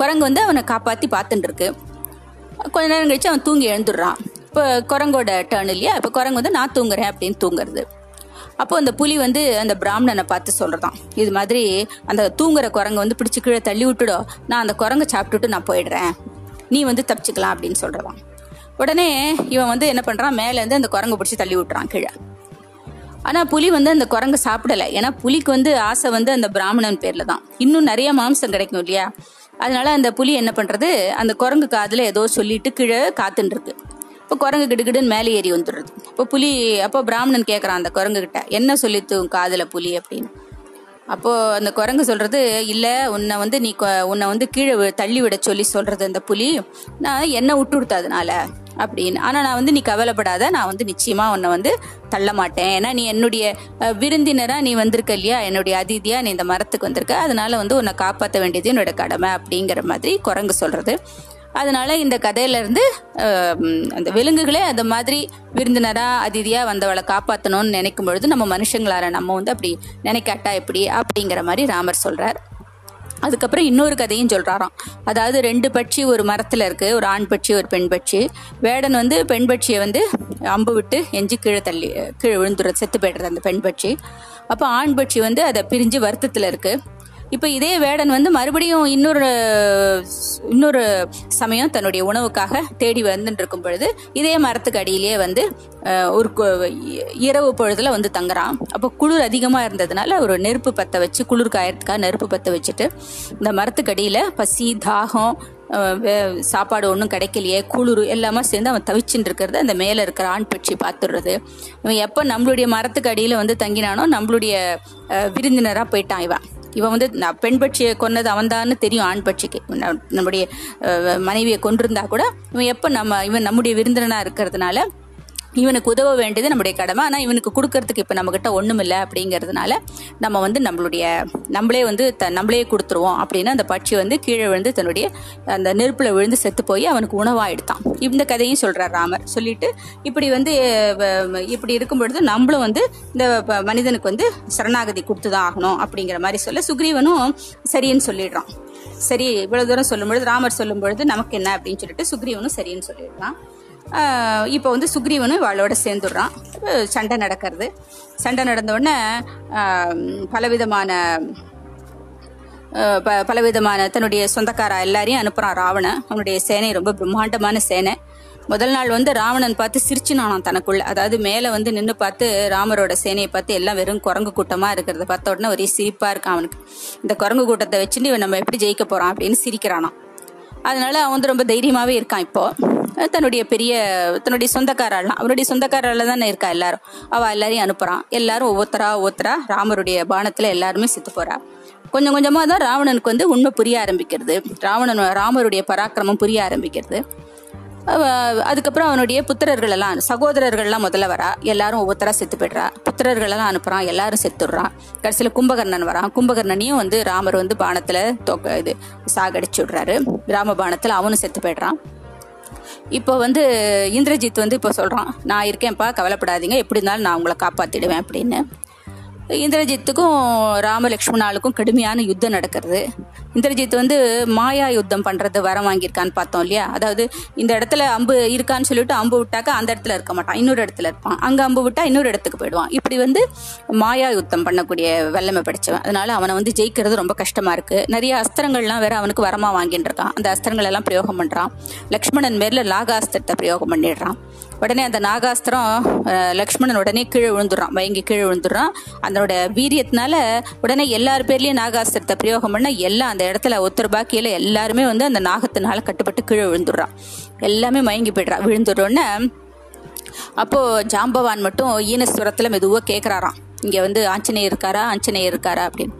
குரங்கு வந்து அவனை காப்பாற்றி பார்த்துட்டு இருக்கு கொஞ்ச நேரம் கழிச்சு அவன் தூங்கி எழுந்துடுறான். இப்போ குரங்கோட டேர்ன் இல்லையா? இப்போ குரங்கு வந்து நான் தூங்குறேன் அப்படின்னு தூங்குறது. அப்போ அந்த புலி வந்து அந்த பிராமணனை பார்த்து சொல்கிறதான் இது மாதிரி அந்த தூங்குற குரங்கு வந்து பிடிச்சு கீழே தள்ளி விட்டுடோ. நான் அந்த குரங்கை சாப்பிட்டுட்டு நான் போயிடுறேன். நீ வந்து தப்பிச்சுக்கலாம் அப்படின்னு சொல்கிறதான் உடனே இவன் வந்து என்ன பண்றான்? மேல இருந்து அந்த குரங்கு பிடிச்சி தள்ளி விட்டுறான் கீழே. ஆனா புலி வந்து அந்த குரங்கு சாப்பிடல. ஏன்னா புலிக்கு வந்து ஆசை வந்து அந்த பிராமணன் பேர்ல தான் இன்னும் நிறைய மாம்சம் கிடைக்கும் இல்லையா? அதனால அந்த புலி என்ன பண்றது? அந்த குரங்கு காதுல ஏதோ சொல்லிட்டு கீழே காத்துன்னு இருக்கு இப்போ குரங்கு கிடுகிடுன்னு மேலே ஏறி வந்துடுறது. இப்போ புலி அப்போ பிராமணன் கேட்குறான் அந்த குரங்கு கிட்ட என்ன சொல்லித்து உன் புலி? அப்படின்னு. அப்போது அந்த குரங்கு சொல்கிறது இல்லை உன்னை வந்து நீ கொ- உன்னை வந்து கீழே வி- தள்ளி விட சொல்லி சொல்கிறது அந்த புலி. நான் என்ன விட்டு விடுத்ததுனால அப்படின்னு. ஆனால் நான் வந்து நீ கவலைப்படாத. நான் வந்து நிச்சயமாக உன்னை வந்து தள்ள மாட்டேன். ஏன்னா நீ என்னுடைய விருந்தினராக நீ வந்திருக்க இல்லையா? என்னுடைய அதிதியாக நீ இந்த மரத்துக்கு வந்திருக்க. அதனால வந்து உன்னை காப்பாற்ற வேண்டியது என்னோட கடமை. அப்படிங்கிற மாதிரி குரங்கு சொல்கிறது அதனால இந்த கதையிலேருந்து அந்த விலங்குகளே அந்த மாதிரி விருந்தினராக அதிதியாக வந்தவளை காப்பாற்றணும்னு நினைக்கும் பொழுது நம்ம மனுஷங்களார நம்ம வந்து அப்படி நினைக்காட்டா எப்படி? அப்படிங்கிற மாதிரி ராமர் சொல்கிறார் அதுக்கப்புறம் இன்னொரு கதையும் சொல்கிறாராம் அதாவது ரெண்டு பட்சி ஒரு மரத்தில் இருக்குது ஒரு ஆண் பட்சி ஒரு பெண் பட்சி. வேடன் வந்து பெண் பட்சியை வந்து அம்பு விட்டு எஞ்சி கீழே தள்ளி கீழே விழுந்துடுறது செத்து போய்டுறது அந்த பெண் பட்சி. அப்போ ஆண் பட்சி வந்து அதை பிரிஞ்சு வருத்தத்தில் இருக்குது இப்போ இதே வேடன் வந்து மறுபடியும் இன்னொரு இன்னொரு சமயம் தன்னுடைய உணவுக்காக தேடி வந்துட்டு இருக்கும் பொழுது இதே மரத்துக்கு அடியிலேயே வந்து ஒரு இரவு பொழுதுல வந்து தங்குறான். அப்போ குளிர் அதிகமாக இருந்ததுனால ஒரு நெருப்பு பற்ற வச்சு குளிர் காயறதுக்காக நெருப்பு பற்ற வச்சுட்டு இந்த மரத்துக்கு அடியில் பசி தாகம் வே- சாப்பாடு ஒன்றும் கிடைக்கலையே குளிர் எல்லாமே சேர்ந்து அவன் தவிச்சுட்டு இருக்கிறத அந்த மேலே இருக்கிற ஆண் பட்சி பார்த்துடுறது. இவன் எப்போ நம்மளுடைய மரத்துக்கு அடியில் வந்து தங்கினானோ நம்மளுடைய விருந்தினராக போயிட்டான் இவன். இவன் வந்து நான் பெண் பட்சியை கொன்னது அவன்தான்னு தெரியும் ஆண் பட்சிக்கு. நம்முடைய மனைவியை கொண்டிருந்தா கூட இவன் எப்போ நம்ம இவன் நம்முடைய விருந்தினனாக இருக்கிறதுனால இவனுக்கு உதவ வேண்டியது நம்முடைய கடமை. ஆனால் இவனுக்கு கொடுக்கறதுக்கு இப்போ நம்மக்கிட்ட ஒன்றும் இல்லை அப்படிங்கிறதுனால நம்ம வந்து நம்மளுடைய நம்மளே வந்து த நம்மளே கொடுத்துருவோம் அப்படின்னு அந்த பட்சி வந்து கீழே விழுந்து தன்னுடைய அந்த நெருப்பில் விழுந்து செத்து போய் அவனுக்கு உணவாக எடுத்தான் இந்த கதையும் சொல்கிறார் ராமர். சொல்லிட்டு இப்படி வந்து இப்படி இருக்கும் பொழுது நம்மளும் வந்து இந்த ப- மனிதனுக்கு வந்து சரணாகதி கொடுத்து தான் ஆகணும் அப்படிங்கிற மாதிரி சொல்ல சுக்ரீவனும் சரின்னு சொல்லிடுறான். சரி இவ்வளோ தூரம் சொல்லும் பொழுது ராமர் சொல்லும் பொழுது நமக்கு என்ன அப்படின்னு சொல்லிட்டு சுக்ரீவனும் சரின்னு சொல்லிடுறான். இப்போ வந்து சுக்ரீவனும் இவளோட சேர்ந்துடுறான். சண்டை நடக்கிறது. சண்டை நடந்த உடனே பலவிதமான ப- பலவிதமான தன்னுடைய சொந்தக்கார எல்லாரையும் அனுப்புகிறான் ராவணன். அவனுடைய சேனை ரொம்ப பிரம்மாண்டமான சேனை. முதல் நாள் வந்து ராவணன் பார்த்து சிரிச்சுனானான் தனக்குள்ள. அதாவது மேலே வந்து நின்று பார்த்து ராமரோட சேனையை பார்த்து எல்லாம் வெறும் குரங்கு கூட்டமாக இருக்கிறத பார்த்த உடனே ஒரே சிரிப்பாக இருக்கான் அவனுக்கு. இந்த குரங்கு கூட்டத்தை வச்சுட்டு இவன் நம்ம எப்படி ஜெயிக்க போகிறான் அப்படின்னு சிரிக்கிறானாம். அதனால அவன் வந்து ரொம்ப தைரியமாகவே இருக்கான் இப்போது தன்னுடைய பெரிய தன்னுடைய சொந்தக்காரெல்லாம் அவருடைய சொந்தக்காரால தானே இருக்கா எல்லாரும்? அவள் எல்லாரையும் அனுப்புகிறான் எல்லாரும் ஒவ்வொருத்தரா ஒவ்வொருத்தரா ராமருடைய பானத்தில் எல்லாருமே செத்து போகிறா கொஞ்சம் கொஞ்சமாக தான் ராவணனுக்கு வந்து உண்மை புரிய ஆரம்பிக்கிறது. ராவணன் ராமருடைய பராக்கிரமம் புரிய ஆரம்பிக்கிறது. அதுக்கப்புறம் அவனுடைய புத்திரர்கள் எல்லாம் சகோதரர்கள்லாம் முதல்ல வரா. எல்லாரும் ஒவ்வொருத்தரா செத்து போய்டுறா. புத்திரர்களெல்லாம் அனுப்புகிறான் அனுப்புறான். எல்லாரும் செத்துடுறான். கடைசியில் கும்பகர்ணன் வரான். கும்பகர்ணனையும் வந்து ராமர் வந்து பானத்தில் தொக்க இது சாகடிச்சு விடுறாரு. ராம பானத்தில் அவனும் செத்து போயிடுறான். இப்போ வந்து இந்திரஜித் வந்து இப்போ சொல்கிறான் நான் இருக்கேன்ப்பா கவலைப்படாதீங்க எப்படி இருந்தாலும் நான் உங்களை காப்பாற்றிடுவேன் அப்படின்னு. இந்திரஜித்துக்கும் ராமலக்ஷ்மணாளுக்கும் கடுமையான யுத்தம் நடக்கிறது. இந்திரஜித் வந்து மாயா யுத்தம் பண்ணுறது வரம் வாங்கியிருக்கான்னு பார்த்தோம் இல்லையா? அதாவது இந்த இடத்துல அம்பு இருக்கான்னு சொல்லிட்டு அம்பு விட்டாக்க அந்த இடத்துல இருக்க மாட்டான் இன்னொரு இடத்துல இருப்பான். அங்கே அம்பு விட்டா இன்னொரு இடத்துக்கு போயிடுவான். இப்படி வந்து மாயா யுத்தம் பண்ணக்கூடிய வல்லமை படித்தவன் அதனால அவனை வந்து ஜெயிக்கிறது ரொம்ப கஷ்டமாக இருக்குது நிறைய அஸ்திரங்கள்லாம் வேற அவனுக்கு வரமாக வாங்கிட்டு இருக்கான் அந்த அஸ்திரங்கள் எல்லாம் பிரயோகம் பண்ணுறான் லக்ஷ்மணன் மேரில் லாகாஸ்திரத்தை பிரயோகம் பண்ணிடுறான். உடனே அந்த நாகாஸ்திரம் லக்ஷ்மணன் உடனே கீழே விழுந்துடுறான். மயங்கி கீழே விழுந்துடுறான். அதனோட வீரியத்தினால உடனே எல்லார் பேர்லேயும் நாகாஸ்திரத்தை பிரயோகம் பண்ண எல்லாம் அந்த இடத்துல ஒருத்தர் பாக்கியில் எல்லாருமே வந்து அந்த நாகத்தினால கட்டுப்பட்டு கீழே விழுந்துடுறான். எல்லாமே மயங்கி போயிடுறான். விழுந்துடுறோன்னே அப்போ ஜாம்பவான் மட்டும் ஈனஸ்வரத்தில் மெதுவாக கேட்குறாராம் இங்கே வந்து ஆஞ்சநேயர் இருக்காரா? ஆஞ்சநேயர் இருக்காரா அப்படின்னு.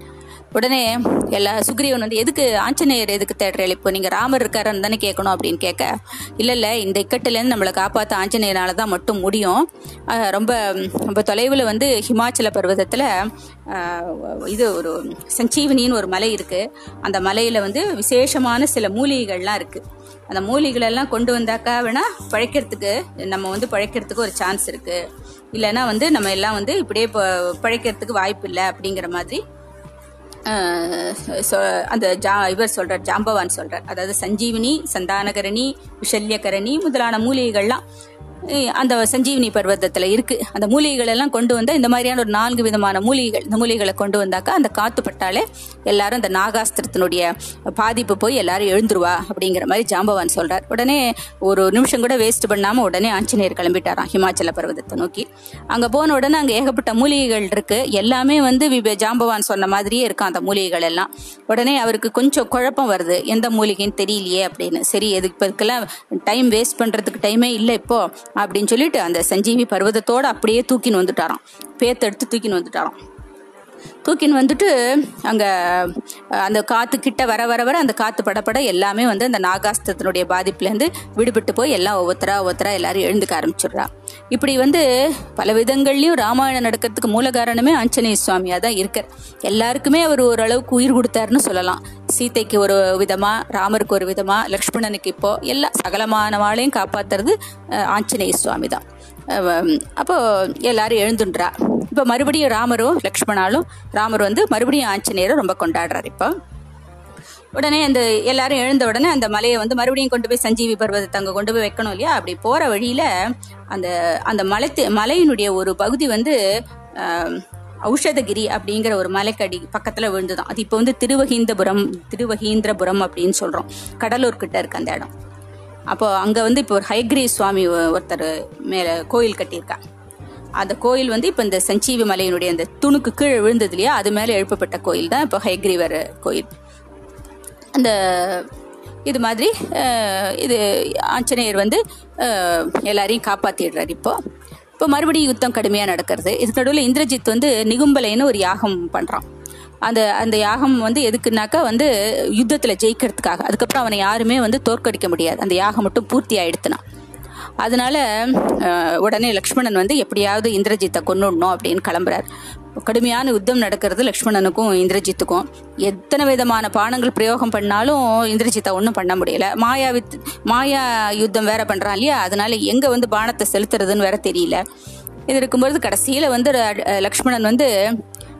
உடனே எல்லா சுக்ரீவன் வந்து எதுக்கு ஆஞ்சநேயர் எதுக்கு தேடுறீங்க இப்போ நீங்க ராமர் இருக்காருன்னு தானே கேட்கணும்? அப்படின்னு கேட்க இல்ல இல்ல இந்த இக்கட்டிலேருந்து நம்மளை காப்பாத்த ஆஞ்சநேயனால தான் மட்டும் முடியும். ரொம்ப ரொம்ப தொலைவில் வந்து ஹிமாச்சல பர்வதத்துல இது ஒரு சஞ்சீவனின்னு ஒரு மலை இருக்கு. அந்த மலையில வந்து விசேஷமான சில மூலிகைகள்லாம் இருக்கு. அந்த மூலிகளெல்லாம் எல்லாம் கொண்டு வந்தாக்கா வேணா பழைக்கிறதுக்கு நம்ம வந்து பழைக்கிறதுக்கு ஒரு சான்ஸ் இருக்கு. இல்லைன்னா வந்து நம்ம எல்லாம் வந்து இப்படியே ப- பழைக்கிறதுக்கு வாய்ப்பு இல்லை. அப்படிங்கிற மாதிரி அந்த ஜா இவர் சொல்றார் ஜாம்பவான் சொல்றார். அதாவது சஞ்சீவினி சந்தானகரணி விஷல்யகரணி முதலான மூலிகைகள்லாம் அந்த சஞ்சீவினி பர்வதத்துல இருக்கு. அந்த மூலிகைகள் எல்லாம் கொண்டு வந்தா இந்த மாதிரியான ஒரு நான்கு விதமான மூலிகைகள் இந்த மூலிகைகளை கொண்டு வந்தாக்கா அந்த காத்து பட்டாலே எல்லாரும் அந்த நாகாஸ்திரத்தினுடைய பாதிப்பு போய் எல்லாரும் எழுந்துருவா அப்படிங்கிற மாதிரி ஜாம்பவான் சொல்றார். உடனே ஒரு நிமிஷம் கூட வேஸ்ட் பண்ணாம உடனே ஆஞ்சநேயர் கிளம்பிட்டாராம் ஹிமாச்சல பர்வதத்தை நோக்கி. அங்க போன உடனே அங்க ஏகப்பட்ட மூலிகைகள் இருக்கு. எல்லாமே வந்து ஜாம்பவான் சொன்ன மாதிரியே இருக்கான் அந்த மூலிகைகள் எல்லாம். உடனே அவருக்கு கொஞ்சம் குழப்பம் வருது. எந்த மூலிகைன்னு தெரியலையே அப்படின்னு. சரி எதுக்கு இப்போ டைம் வேஸ்ட் பண்றதுக்கு டைமே இல்லை இப்போ. அப்படின்னு சொல்லிட்டு அந்த சஞ்சீவி பர்வதத்தோட அப்படியே தூக்கின்னு வந்துட்டாராம். பேத்தெடுத்து தூக்கின்னு வந்துட்டாராம். தூக்கின்னு வந்துட்டு அங்கே அந்த காற்று கிட்ட வர வர வர அந்த காற்று படப்பட எல்லாமே வந்து அந்த நாகாஸ்திரத்தினுடைய பாதிப்புலேருந்து விடுபட்டு போய் எல்லாம் ஒவ்வொருத்தரா ஒவ்வொருத்தரா எல்லாரும் எழுந்துக்க ஆரம்பிச்சிடுறா. இப்படி வந்து பல விதங்கள்லையும் ராமாயணம் நடக்கிறதுக்கு மூல காரணமே ஆஞ்சநேய சுவாமியாக தான் இருக்கார். எல்லாருக்குமே அவர் ஓரளவுக்கு உயிர் கொடுத்தாருன்னு சொல்லலாம். சீதைக்கு ஒரு விதமாக ராமருக்கு ஒரு விதமாக லக்ஷ்மணனுக்கு இப்போ எல்லா சகலமானவாளையும் காப்பாத்துறது ஆஞ்சநேய சுவாமி தான் அப்போது அப்போ எல்லாரும் எழுந்துன்றா. இப்போ மறுபடியும் ராமரும் லக்ஷ்மணாலும் ராமர் வந்து மறுபடியும் ஆஞ்சநேயரை ரொம்ப கொண்டாடுறாரு இப்போ. உடனே அந்த எல்லாரும் எழுந்த உடனே அந்த மலையை வந்து மறுபடியும் கொண்டு போய் சஞ்சீவி பர்வதத்தை அங்கே கொண்டு போய் வைக்கணும் இல்லையா? அப்படி போற வழியில அந்த அந்த மலை மலையினுடைய ஒரு பகுதி வந்து ஔஷதகிரி அப்படிங்கிற ஒரு மலைக்கடி பக்கத்தில் விழுந்துதான். அது இப்போ வந்து திருவகீந்தபுரம் திருவகீந்திரபுரம் அப்படின்னு சொல்கிறோம் கடலூர் கிட்ட அந்த இடம். அப்போ அங்கே வந்து இப்போ ஒரு ஹைகிரி சுவாமி ஒருத்தர் மேலே கோயில் கட்டியிருக்கா அந்த கோயில் வந்து இப்போ இந்த சஞ்சீவி மலையினுடைய அந்த துணுக்கு கீழே விழுந்தது இல்லையா? அது மேலே எழுப்பப்பட்ட கோயில் தான் இப்போ ஹைகிரீவர் கோயில். அந்த இது மாதிரி இது ஆஞ்சநேயர் வந்து எல்லாரையும் காப்பாற்றிடுறார் இப்போ. இப்போ மறுபடியும் யுத்தம் கடுமையாக நடக்கிறது. இதுக்கு நடுவில் இந்திரஜித் வந்து நிகும்பலைன்னு ஒரு யாகம் பண்ணுறான் அந்த அந்த யாகம் வந்து எதுக்குனாக்கா வந்து யுத்தத்தில் ஜெயிக்கிறதுக்காக. அதுக்கப்புறம் அவனை யாருமே வந்து தோற்கடிக்க முடியாது. அந்த யாகம் மட்டும் பூர்த்தி ஆயிடுத்துனா. அதனால உடனே லக்ஷ்மணன் வந்து எப்படியாவது இந்திரஜித்தை கொண்டுடணும் அப்படின்னு கிளம்புறார். கடுமையான யுத்தம் நடக்கிறது லக்ஷ்மணனுக்கும் இந்திரஜித்துக்கும். எத்தனை விதமான பானங்கள் பிரயோகம் பண்ணாலும் இந்திரஜித்தை ஒன்றும் பண்ண முடியல. மாயா வித் மாயா யுத்தம் வேற பண்ணுறான் இல்லையா? அதனால எங்கே வந்து பானத்தை செலுத்துறதுன்னு வேற தெரியல. இது இருக்கும்போது கடைசியில் வந்து லக்ஷ்மணன் வந்து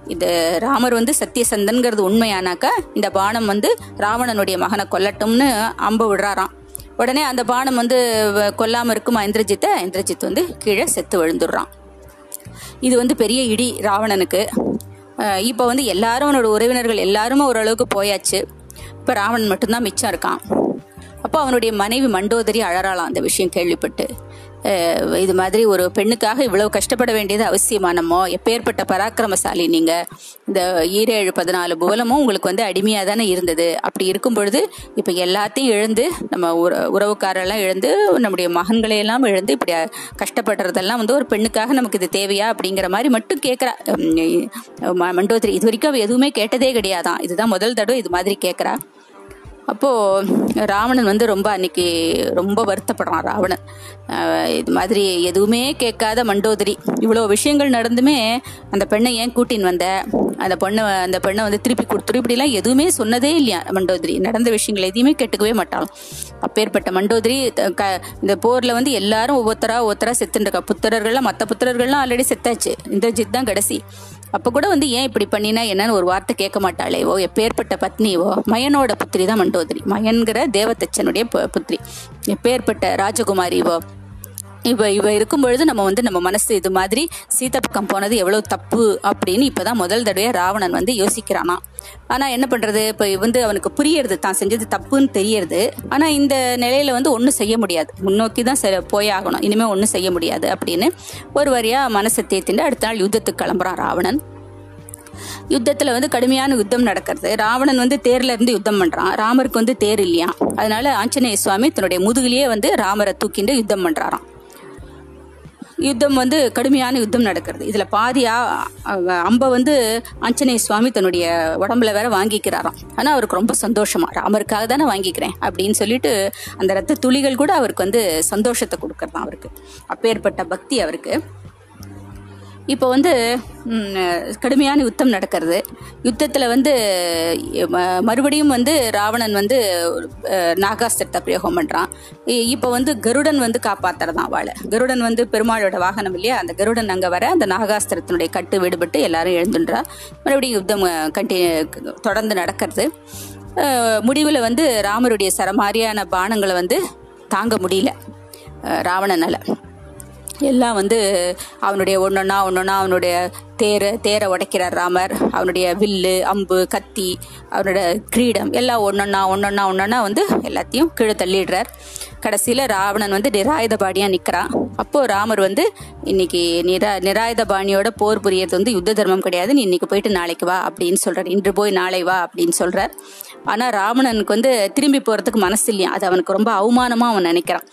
இது ராமர் வந்து சத்தியசந்தன்கிறது உண்மையானாக்கா இந்த பானம் வந்து ராவணனுடைய மகனை கொல்லட்டும்னு அம்பு விடுறாராம். உடனே அந்த பானம் வந்து வ- இருக்குமா இந்திரஜித்தை? இந்திரஜித் வந்து கீழே செத்து விழுந்துடுறான். இது வந்து பெரிய இடி ராவணனுக்கு. இப்போ வந்து எல்லாரும் அவனோட உறவினர்கள் எல்லாருமே ஓரளவுக்கு போயாச்சு. இப்போ ராவணன் மட்டும்தான் மிச்சம் இருக்கான். அப்போ அவனுடைய மனைவி மண்டோதரி அழறாளாம் அந்த விஷயம் கேள்விப்பட்டு. இது மாதிரி ஒரு பெண்ணுக்காக இவ்வளவு கஷ்டப்பட வேண்டியது அவசியமா? நம்ம எப்பேற்பட்ட பராக்கிரமசாலி நீங்க? இந்த ஈரேழு பதினாலு புவலமும் உங்களுக்கு வந்து அடிமையா தானே இருந்தது. அப்படி இருக்கும் பொழுது இப்ப எல்லாத்தையும் இழந்து நம்ம உற உறவுக்காரெல்லாம் இழந்து நம்முடைய மகன்களை எல்லாம் இழந்து இப்படி கஷ்டப்படுறதெல்லாம் வந்து ஒரு பெண்ணுக்காக நமக்கு இது தேவையா? அப்படிங்கிற மாதிரி மட்டும் கேட்குறா மண்டோதரி இது வரைக்கும் அவ எதுவுமே கேட்டதே கிடையாதான். இதுதான் முதல் தடவை இது மாதிரி கேட்குறா அப்போ ராவணன் வந்து ரொம்ப அன்னைக்கு ரொம்ப வருத்தப்படுறான் ராவணன். இது மாதிரி எதுவுமே கேட்காத மண்டோதரி. இவ்வளோ விஷயங்கள் நடந்துமே அந்த பெண்ணை ஏன் கூட்டின்னு வந்த? அந்த பொண்ணை அந்த பெண்ணை வந்து திருப்பி கொடுத்துரு. இப்படிலாம் எதுவுமே சொன்னதே இல்லையா மண்டோதரி. நடந்த விஷயங்கள் எதையுமே கேட்டுக்கவே மாட்டாளாம். அப்பேற்பட்ட மண்டோதரி க- இந்த போர்ல வந்து எல்லாரும் ஒவ்வொருத்தரா ஒவ்வொருத்தரா செத்துருக்கா புத்திரர்கள்லாம் மற்ற புத்திரர்கள்லாம் ஆல்ரெடி செத்தாச்சு. இந்திரஜித் தான் கடைசி. அப்ப கூட வந்து ஏன் இப்படி பண்ணினா என்னன்னு ஒரு வார்த்தை கேட்க மாட்டாளேவோ? எப்பேற்பட்ட பத்னியவோ? மயனோட புத்திரி தான் மண்டோதரி. மயன்கிற தேவதச்சனுடைய புத்திரி. எப்பேற்பட்ட ராஜகுமாரிவோ? இவ இவ இருக்கும் பொழுது நம்ம வந்து நம்ம மனசு இது மாதிரி சீத்த பக்கம் போனது எவ்வளவு தப்பு அப்படின்னு இப்பதான் முதல் தடவையா ராவணன் வந்து யோசிக்கிறானா. ஆனா என்ன பண்றது? இப்ப வந்து அவனுக்கு புரியறது தான் செஞ்சது தப்புன்னு தெரியறது. ஆனா இந்த நிலையில வந்து ஒன்றும் செய்ய முடியாது. முன்னோக்கி தான் செ- போயாகணும் இனிமே ஒன்றும் செய்ய முடியாது அப்படின்னு ஒரு வரியா மனசை தேத்திட்டு அடுத்த நாள் யுத்தத்துக்கு கிளம்புறான் ராவணன். யுத்தத்துல வந்து கடுமையான யுத்தம் நடக்கிறது. ராவணன் வந்து தேர்ல இருந்து யுத்தம் பண்றான். ராமருக்கு வந்து தேர் இல்லையா அதனால ஆஞ்சநேய சுவாமி தன்னுடைய முதுகிலேயே வந்து ராமரை தூக்கிண்டு யுத்தம் பண்றாராம். யுத்தம் வந்து கடுமையான யுத்தம் நடக்கிறது. இதில் பாதியா அம்ப வந்து ஆஞ்சநேய சுவாமி தன்னுடைய உடம்புல வேற வாங்கிக்கிறாராம். ஆனால் அவருக்கு ரொம்ப சந்தோஷமா ராமருக்காக தானே வாங்கிக்கிறேன் அப்படின்னு சொல்லிட்டு அந்த ரத்த துளிகள் கூட அவருக்கு வந்து சந்தோஷத்தை கொடுக்கறதாம் அவருக்கு. அப்பேற்பட்ட பக்தி அவருக்கு. இப்போ வந்து கடுமையான யுத்தம் நடக்கிறது. யுத்தத்தில் வந்து மறுபடியும் வந்து ராவணன் வந்து நாகாஸ்திரத்தை பிரயோகம் பண்ணுறான் இப்போ வந்து கருடன் வந்து காப்பாத்துறதான் வாழை கருடன் வந்து பெருமாளோட வாகனம் இல்லையா? அந்த கருடன் அங்கே வர அந்த நாகாஸ்திரத்தினுடைய கட்டு விடுபட்டு எல்லாரும் எழுந்துன்றா. மறுபடியும் யுத்தம் கண்டி தொடர்ந்து நடக்கிறது. முடிவில் வந்து ராமருடைய சரமாரியான பானங்களை வந்து தாங்க முடியல. ராவணனால். எல்லாம் வந்து அவனுடைய ஒன்னொன்னா ஒன்னொன்னா அவனுடைய தேரை தேரை உடைக்கிறார் ராமர். அவனுடைய வில்லு அம்பு கத்தி அவனோட கிரீடம் எல்லாம் ஒன்னொன்னா ஒன்னொன்னா ஒன்னொன்னா வந்து எல்லாத்தையும் கீழே தள்ளிடுறார். கடைசியில் ராவணன் வந்து நிராயுதபாணியாக நிற்கிறான் அப்போது ராமர் வந்து இன்னைக்கு நிரா நிராயுதபாணியோட போர் புரியறது வந்து யுத்த தர்மம் கிடையாது. நீ இன்னைக்கு போயிட்டு நாளைக்கு வா அப்படின்னு சொல்கிறார் இன்று போய் நாளை வா அப்படின்னு சொல்கிறார் ஆனால் ராவணனுக்கு வந்து திரும்பி போகிறதுக்கு மனசு இல்லையா? அது அவனுக்கு ரொம்ப அவமானமாக அவன் நினைக்கிறான்.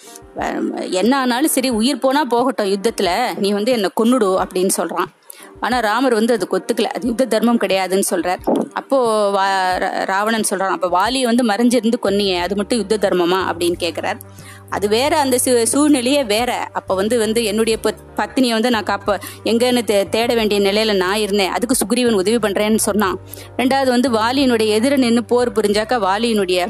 என்ன ஆனாலும் சரி உயிர் போனால் போகட்டும் யுத்தத்தில் நீ வந்து என்னை கொன்னுடு அப்படின்னு சொல்கிறான் ஆனால் ராமர் வந்து அது கொத்துக்கல அது யுத்த தர்மம் கிடையாதுன்னு சொல்கிறார் அப்போது வா- ரா- ராவணன் சொல்கிறான் அப்போ வாலியை வந்து மறைஞ்சிருந்து கொன்னியே அது மட்டும் யுத்த தர்மமா? அப்படின்னு கேட்குறார் அது வேற அந்த சூ- சூழ்நிலையே வேற. அப்ப வந்து வந்து என்னுடைய பத்- பத்தினியை வந்து நான் காப்ப எங்கன்னு தே- தேட வேண்டிய நிலையில நான் இருந்தேன். அதுக்கு சுக்ரீவன் உதவி பண்றேன்னு சொன்னான். ரெண்டாவது வந்து வாலியினுடைய எதிர நின்று போர் புரிஞ்சாக்கா வாலியினுடைய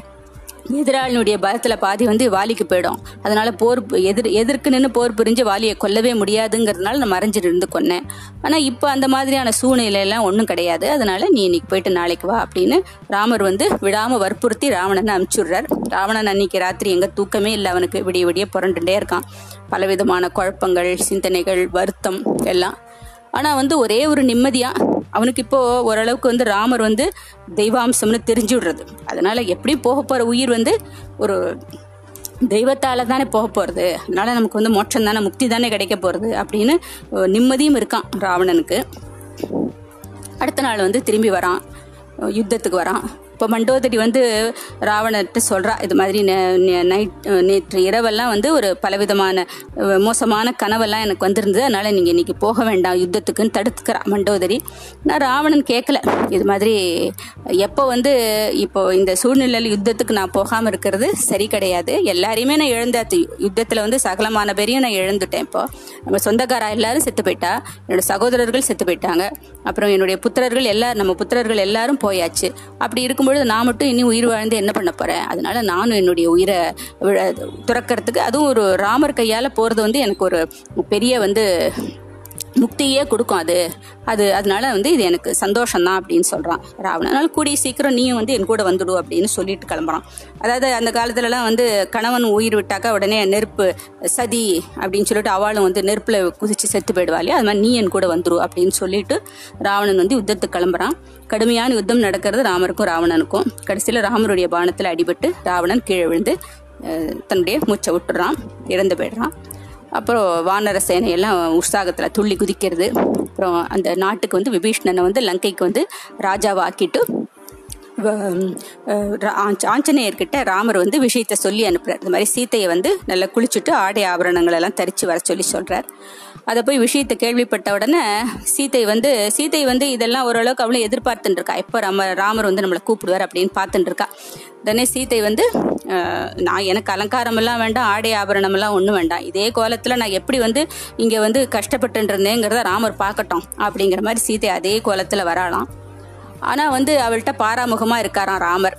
எதிராளினுடைய பயத்துல பாதி வந்து வாலிக்கு போயிடும். அதனால போர் எதிர் எதிர்க்கு நின்று போர் புரிஞ்சு வாலியை கொல்லவே முடியாதுங்கிறதுனால நான் மறைஞ்சிட்டு இருந்து கொன்னேன். ஆனா இப்போ அந்த மாதிரியான சூழ்நிலை எல்லாம் ஒன்றும் கிடையாது. அதனால நீ இன்னைக்கு போயிட்டு நாளைக்கு வா அப்படின்னு ராமர் வந்து விடாம வற்புறுத்தி ராவணனை அனுப்பிச்சுடுறார். ராவணன் அன்னைக்கு ராத்திரி எங்க தூக்கமே இல்லை அவனுக்கு. விடிய விடிய புரண்டுட்டே இருக்கான். பலவிதமான குழப்பங்கள் சிந்தனைகள் வருத்தம் எல்லாம். ஆனால் வந்து ஒரே ஒரு நிம்மதியாக அவனுக்கு இப்போ ஓரளவுக்கு வந்து ராமர் வந்து தெய்வாம்சம்னு தெரிஞ்சு விடுறது. அதனால எப்படி போக போகிற உயிர் வந்து ஒரு தெய்வத்தால் தானே போக போகிறது அதனால நமக்கு வந்து மோட்சம் தானே முக்தி தானே கிடைக்க போகிறது அப்படின்னு நிம்மதியும் இருக்கான் ராவணனுக்கு. அடுத்த நாள் வந்து திரும்பி வரான். யுத்தத்துக்கு வரான். இப்போ மண்டோதரி வந்து ராவணர்கிட்ட சொல்கிறா இது மாதிரி நைட் நேற்று இரவெல்லாம் வந்து ஒரு பலவிதமான மோசமான கனவெல்லாம் எனக்கு வந்திருந்தது. அதனால் நீங்கள் இன்றைக்கி போக வேண்டாம் யுத்தத்துக்குன்னு தடுத்துக்கிறா மண்டோதரி. நான் ராவணன் கேட்கல இது மாதிரி எப்போ வந்து இப்போ இந்த சூழ்நிலையில் யுத்தத்துக்கு நான் போகாமல் இருக்கிறது சரி கிடையாது. எல்லாரையுமே நான் இழந்தாச்சு. யுத்தத்தில் வந்து சகலமான பேரையும் நான் இழந்துட்டேன் இப்போ. நம்ம சொந்தக்காரா எல்லாரும் செத்து போயிட்டா என்னோட சகோதரர்கள் செத்து போயிட்டாங்க. அப்புறம் என்னுடைய புத்திரர்கள் எல்லா நம்ம புத்திரர்கள் எல்லாரும் போயாச்சு. அப்படி அப்பொழுது நான் மட்டும் இனி உயிர் வாழ்ந்து என்ன பண்ண போறேன்? அதனால நானும் என்னுடைய உயிரை துறக்கிறதுக்கு துறக்கறதுக்கு அதுவும் ஒரு ராமர் கையால போறது வந்து எனக்கு ஒரு பெரிய வந்து முக்தியே கொடுக்கும் அது. அது அதனால வந்து இது எனக்கு சந்தோஷம்தான் அப்படின்னு சொல்கிறான் ராவணன் அதனால கூடிய சீக்கிரம் நீயும் வந்து என் கூட வந்துடும் அப்படின்னு சொல்லிட்டு கிளம்புறான். அதாவது அந்த காலத்துலலாம் வந்து கணவன் உயிர் விட்டாக்கா உடனே நெருப்பு சதி அப்படின்னு சொல்லிட்டு அவளும் வந்து நெருப்பில் குதிச்சு செத்து போயிடுவாள் அது மாதிரி நீ என் கூட வந்துடும் அப்படின்னு சொல்லிட்டு ராவணன் வந்து யுத்தத்துக்கு கிளம்புறான். கடுமையான யுத்தம் நடக்கிறது ராமருக்கும் ராவணனுக்கும். கடைசியில் ராமருடைய பானத்தில் அடிபட்டு ராவணன் கீழே விழுந்து தன்னுடைய மூச்சை விட்டுறான் இறந்து போயிடுறான். அப்புறம் வானர சேனையெல்லாம் உற்சாகத்தில் துள்ளி குதிக்கிறது. அப்புறம் அந்த நாட்டுக்கு வந்து விபீஷ்ணனை வந்து லங்கைக்கு வந்து ராஜாவாக்கிட்டு வ- ஆஞ்சநேயர்கிட்ட ராமர் வந்து விஷயத்தை சொல்லி அனுப்புறார். இந்த மாதிரி சீதையை வந்து நல்லா குளிச்சுட்டு ஆடை ஆபரணங்கள் எல்லாம் தரிச்சு வர சொல்லி சொல்றார். அதை போய் விஷயத்தை கேள்விப்பட்ட உடனே சீதை வந்து சீத்தை வந்து இதெல்லாம் ஓரளவுக்கு அவளும் எதிர்பார்த்துட்டு இருக்கா எப்போ ராம ராமர் வந்து நம்மளை கூப்பிடுவார் அப்படின்னு பார்த்துட்டு இருக்கா உடனே சீதை வந்து நான் எனக்கு அலங்காரம் எல்லாம் வேண்டாம் ஆடை ஆபரணம் எல்லாம் ஒன்றும் வேண்டாம். இதே கோலத்தில் நான் எப்படி வந்து இங்கே வந்து கஷ்டப்பட்டுருந்தேங்கிறத ராமர் பார்க்கட்டும் அப்படிங்கிற மாதிரி சீதை அதே கோலத்தில் வராளாம். ஆனால் வந்து அவள்கிட்ட பாராமுகமாக இருக்காராம் ராமர்.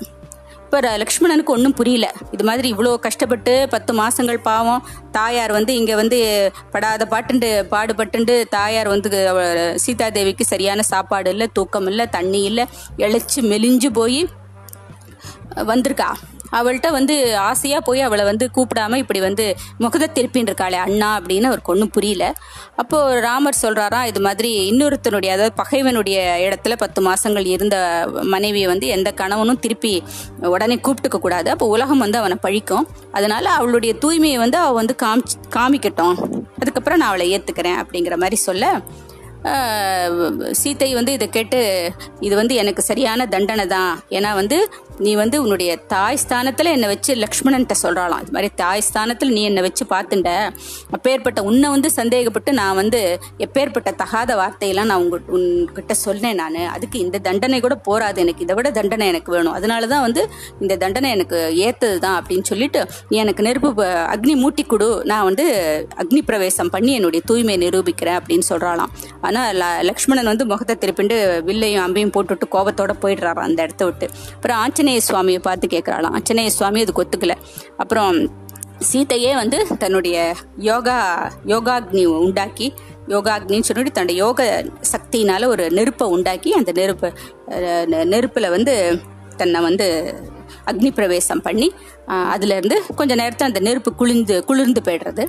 இப்போ லக்ஷ்மணனுக்கு ஒன்றும் புரியல. இது மாதிரி இவ்வளோ கஷ்டப்பட்டு பத்து மாதங்கள் பாவம். தாயார் வந்து இங்கே வந்து படாத பாட்டுண்டு பாடுபட்டுண்டு தாயார் வந்து சீதா சீதாதேவிக்கு சரியான சாப்பாடு இல்லை தூக்கம் இல்லை தண்ணி இல்லை இழைச்சி மெலிஞ்சு போய் வந்திருக்கா. அவள்கிட்ட வந்து ஆசையா போய் அவளை வந்து கூப்பிடாம இப்படி வந்து முகத்தை திருப்பின்னு இருக்காளே அண்ணா அப்படின்னு அவருக்கு ஒன்றும் புரியல. அப்போ ராமர் சொல்றாராம் இது மாதிரி இன்னொருத்தனுடைய அதாவது பகைவனுடைய இடத்துல பத்து மாசங்கள் இருந்த மனைவியை வந்து எந்த கணவனும் திருப்பி உடனே கூப்பிட்டுக்க கூடாது. அப்போ உலகம் வந்து அவனை பழிக்கும். அதனால அவளுடைய தூய்மையை வந்து அவள் வந்து காமிச்சு காமிக்கட்டும். அதுக்கப்புறம் நான் அவளை ஏத்துக்கிறேன் அப்படிங்கிற மாதிரி சொல்ல சீத்தை வந்து இதை கேட்டு இது வந்து எனக்கு சரியான தண்டனை தான் ஏன்னா வந்து நீ வந்து உன்னுடைய தாய் ஸ்தானத்தில் என்னை வச்சு லக்ஷ்மணன்ட்ட சொல்கிறாளாம் இது மாதிரி தாய் ஸ்தானத்தில் நீ என்னை வச்சு பார்த்துட்ட. அப்பேற்பட்ட உன்னை வந்து சந்தேகப்பட்டு நான் வந்து எப்பேற்பட்ட தகாத வார்த்தையெல்லாம் நான் உங்க உன்கிட்ட சொன்னேன் நான். அதுக்கு இந்த தண்டனை கூட போராது எனக்கு இதை விட தண்டனை எனக்கு வேணும். அதனால தான் வந்து இந்த தண்டனை எனக்கு ஏற்றது தான் அப்படின்னு சொல்லிட்டு நீ எனக்கு நெருப்பு அக்னி மூட்டி கொடு. நான் வந்து அக்னி பிரவேசம் பண்ணி என்னுடைய தூய்மையை நிரூபிக்கிறேன் அப்படின்னு சொல்கிறாளாம் ஆனால் லக்ஷ்மணன் வந்து முகத்தை திருப்பிண்டு வில்லையும் அம்பையும் போட்டுவிட்டு கோபத்தோட போயிடுறாராம் அந்த இடத்த விட்டு. அப்புறம் ஆஞ்சநேய சுவாமியை பார்த்து கேட்குறாளாம் ஆஞ்சநேய சுவாமி அதுக்கு ஒத்துக்கல. அப்புறம் சீதையே வந்து தன்னுடைய யோகா யோகாக்னி உண்டாக்கி யோகாக்னின்னு சொல்லிட்டு தன்னுடைய யோக சக்தியினால ஒரு நெருப்பை உண்டாக்கி அந்த நெருப்பு நெருப்பில் வந்து தன்னை வந்து அக்னி பிரவேசம் பண்ணி அதுலேருந்து கொஞ்சம் நேரத்தை அந்த நெருப்பு குளிர்ந்து குளிர்ந்து போயிடுறது.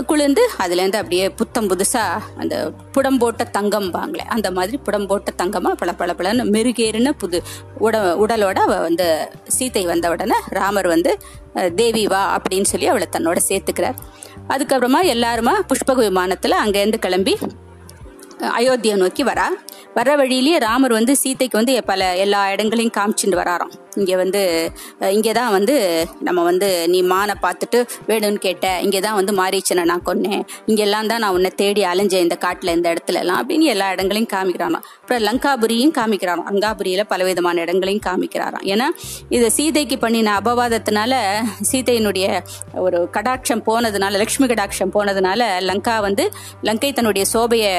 குளிர்ந்து அதுலேருந்து அப்படியே புத்தம் புதுசாக அந்த புடம்போட்ட தங்கம் பாங்களே அந்த மாதிரி புடம்போட்ட தங்கமாக பல பல பலன்னு மெருகேறுன புது உட உடலோட அவள் வந்து சீதை வந்த உடனே ராமர் வந்து தேவி வா அப்படின்னு சொல்லி அவளை தன்னோட சேர்த்துக்கிறார். அதுக்கப்புறமா எல்லாருமா புஷ்பக விமானத்தில் அங்கேருந்து கிளம்பி அயோத்தியை நோக்கி வரா. வர வழியிலேயே ராமர் வந்து சீதைக்கு வந்து பல எல்லா இடங்களையும் காமிச்சுட்டு வராராம். இங்கே வந்து இங்கே தான் வந்து நம்ம வந்து நீ மானை பார்த்துட்டு வேணும்னு கேட்ட இங்கே தான் வந்து மாரீச்சனை நான் கொன்னேன். இங்கெல்லாம் தான் நான் உன்னை தேடி அலைஞ்சேன் இந்த காட்டில் இந்த இடத்துல எல்லாம் அப்படின்னு எல்லா இடங்களையும் காமிக்கிறாராம் அப்புறம் லங்காபுரியும் காமிக்கிறாராம் லங்காபுரியில் பலவிதமான இடங்களையும் காமிக்கிறாராம் ஏன்னா இது சீதைக்கு பண்ணின அபவாதத்தினால சீதையினுடைய ஒரு கடாட்சம் போனதுனால லக்ஷ்மி கடாட்சம் போனதுனால லங்கா வந்து லங்கை தன்னுடைய சோபையை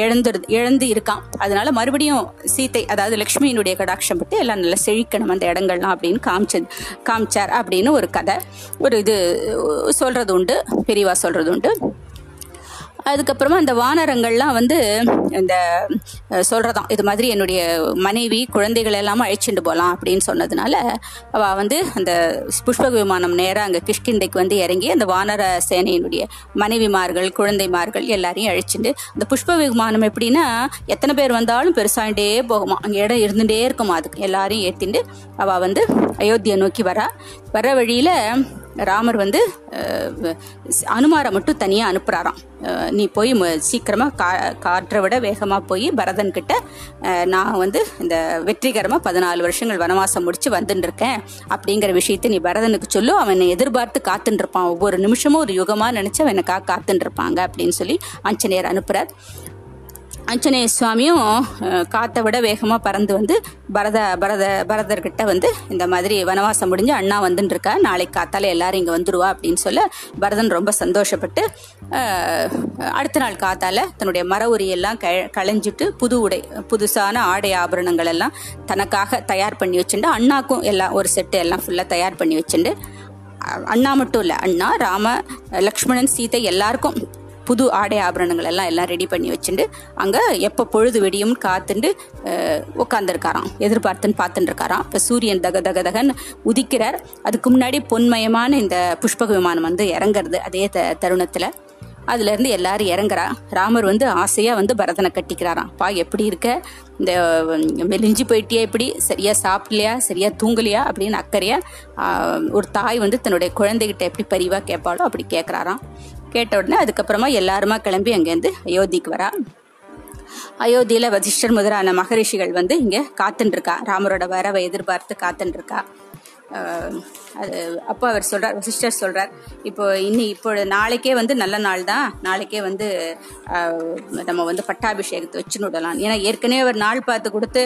இழந்து இழந்து இருக்கான். அதனால மறுபடியும் சீதை அதாவது லக்ஷ்மியினுடைய கடாட்சம் பட்டு எல்லாம் நல்லா செழிக்கணும். அந்த இடங்கள்லாம் அப்படின்னு காமிச்சது காமிச்சார் அப்படின்னு ஒரு கதை. ஒரு இது சொல்கிறது உண்டு பெரியவா சொல்கிறது உண்டு. அதுக்கப்புறமா அந்த வானரங்கள்லாம் வந்து இந்த அஹ், இது மாதிரி என்னுடைய மனைவி குழந்தைகள் எல்லாம் அழைச்சிட்டு போகலாம் அப்படின்னு சொன்னதுனால அவ வந்து அந்த புஷ்பக விமானம் நேராக அங்கே கிஷ்கிந்தைக்கு வந்து இறங்கி அந்த வானர சேனையினுடைய மனைவிமார்கள் குழந்தைமார்கள் எல்லாரையும் அழைச்சிட்டு அந்த புஷ்ப விமானம் எப்படின்னா எத்தனை பேர் வந்தாலும் பெருசாகிட்டே போகுமா அங்கே இடம் இருந்துட்டே இருக்குமா அதுக்கு எல்லாரையும் ஏற்றிண்டு அவ வந்து அயோத்தியை நோக்கி வரா. வர வழியில ராமர் வந்து அனுமாரை மட்டும் தனியாக அனுப்புகிறாராம் நீ போய் சீக்கிரமாக கா காற்றை விட வேகமாக போய் பரதன் கிட்ட நான் வந்து இந்த வெற்றிகரமாக பதினாலு வருஷங்கள் வனவாசம் முடித்து வந்துட்டுருக்கேன் அப்படிங்கிற விஷயத்தை நீ பரதனுக்கு சொல்லு. அவனை எதிர்பார்த்து காத்துட்டு இருப்பான் ஒவ்வொரு நிமிஷமும் ஒரு யுகமாக நினச்சி அவனை கா காத்துட்டு இருப்பாங்க அப்படின்னு சொல்லி ஆஞ்சநேயர் அனுப்புகிறார் ஆஞ்சநேய சுவாமியும் காற்றை விட வேகமாக பறந்து வந்து பரத பரத பரதர்கிட்ட வந்து இந்த மாதிரி வனவாசம் முடிஞ்சு அண்ணா வந்துட்டுருக்கா நாளைக்கு காத்தால எல்லாரும் இங்கே வந்துடுவா அப்படின்னு சொல்ல பரதன் ரொம்ப சந்தோஷப்பட்டு அடுத்த நாள் காத்தால தன்னுடைய மர உரியெல்லாம் க களைஞ்சிட்டு புது உடை புதுசான ஆடை ஆபரணங்கள் எல்லாம் தனக்காக தயார் பண்ணி வச்சுட்டு அண்ணாக்கும் எல்லாம் ஒரு செட்டு எல்லாம் ஃபுல்லாக தயார் பண்ணி வச்சுட்டு அண்ணா மட்டும் இல்லை அண்ணா ராம லக்ஷ்மணன் சீதை எல்லாருக்கும் புது ஆடை ஆபரணங்கள் எல்லாம் எல்லாம் ரெடி பண்ணி வச்சுட்டு அங்கே எப்போ பொழுது வெடியும் காத்துண்டு உட்காந்துருக்காராம் எதிர்பார்த்துன்னு பார்த்துட்டு இருக்காராம் இப்போ சூரியன் தக தக தகன்னு உதிக்கிறார். அதுக்கு முன்னாடி பொன்மயமான இந்த புஷ்பக விமானம் வந்து இறங்குறது அதே த தருணத்தில். அதுலேருந்து எல்லாரும் இறங்குறா. ராமர் வந்து ஆசையாக வந்து பரதனை கட்டிக்கிறாராம். பா எப்படி இருக்க? இந்த மெலிஞ்சு போயிட்டியா எப்படி சரியாக சாப்பிடலையா? சரியாக தூங்கலையா? அப்படின்னு அக்கறையாக ஒரு தாய் வந்து தன்னுடைய குழந்தைகிட்ட எப்படி பரிவாக கேட்பாளோ அப்படி கேட்குறாராம். கேட்ட உடனே அதுக்கப்புறமா எல்லாருமா கிளம்பி அங்கேருந்து அயோத்திக்கு வரா. அயோத்தியில் வசிஷ்டர் முதலான மகரிஷிகள் வந்து இங்கே காத்துட்டுருக்கா ராமரோட வரவை எதிர்பார்த்து காத்துட்டுருக்கா இருக்கா அது அப்போ அவர் சொல்கிறார் வசிஷ்டர் சொல்கிறார் இப்போ இன்னி இப்போ நாளைக்கே வந்து நல்ல நாள் தான். நாளைக்கே வந்து நம்ம வந்து பட்டாபிஷேகத்தை வச்சு விடலாம் ஏன்னா ஏற்கனவே அவர் நாள் பார்த்து கொடுத்து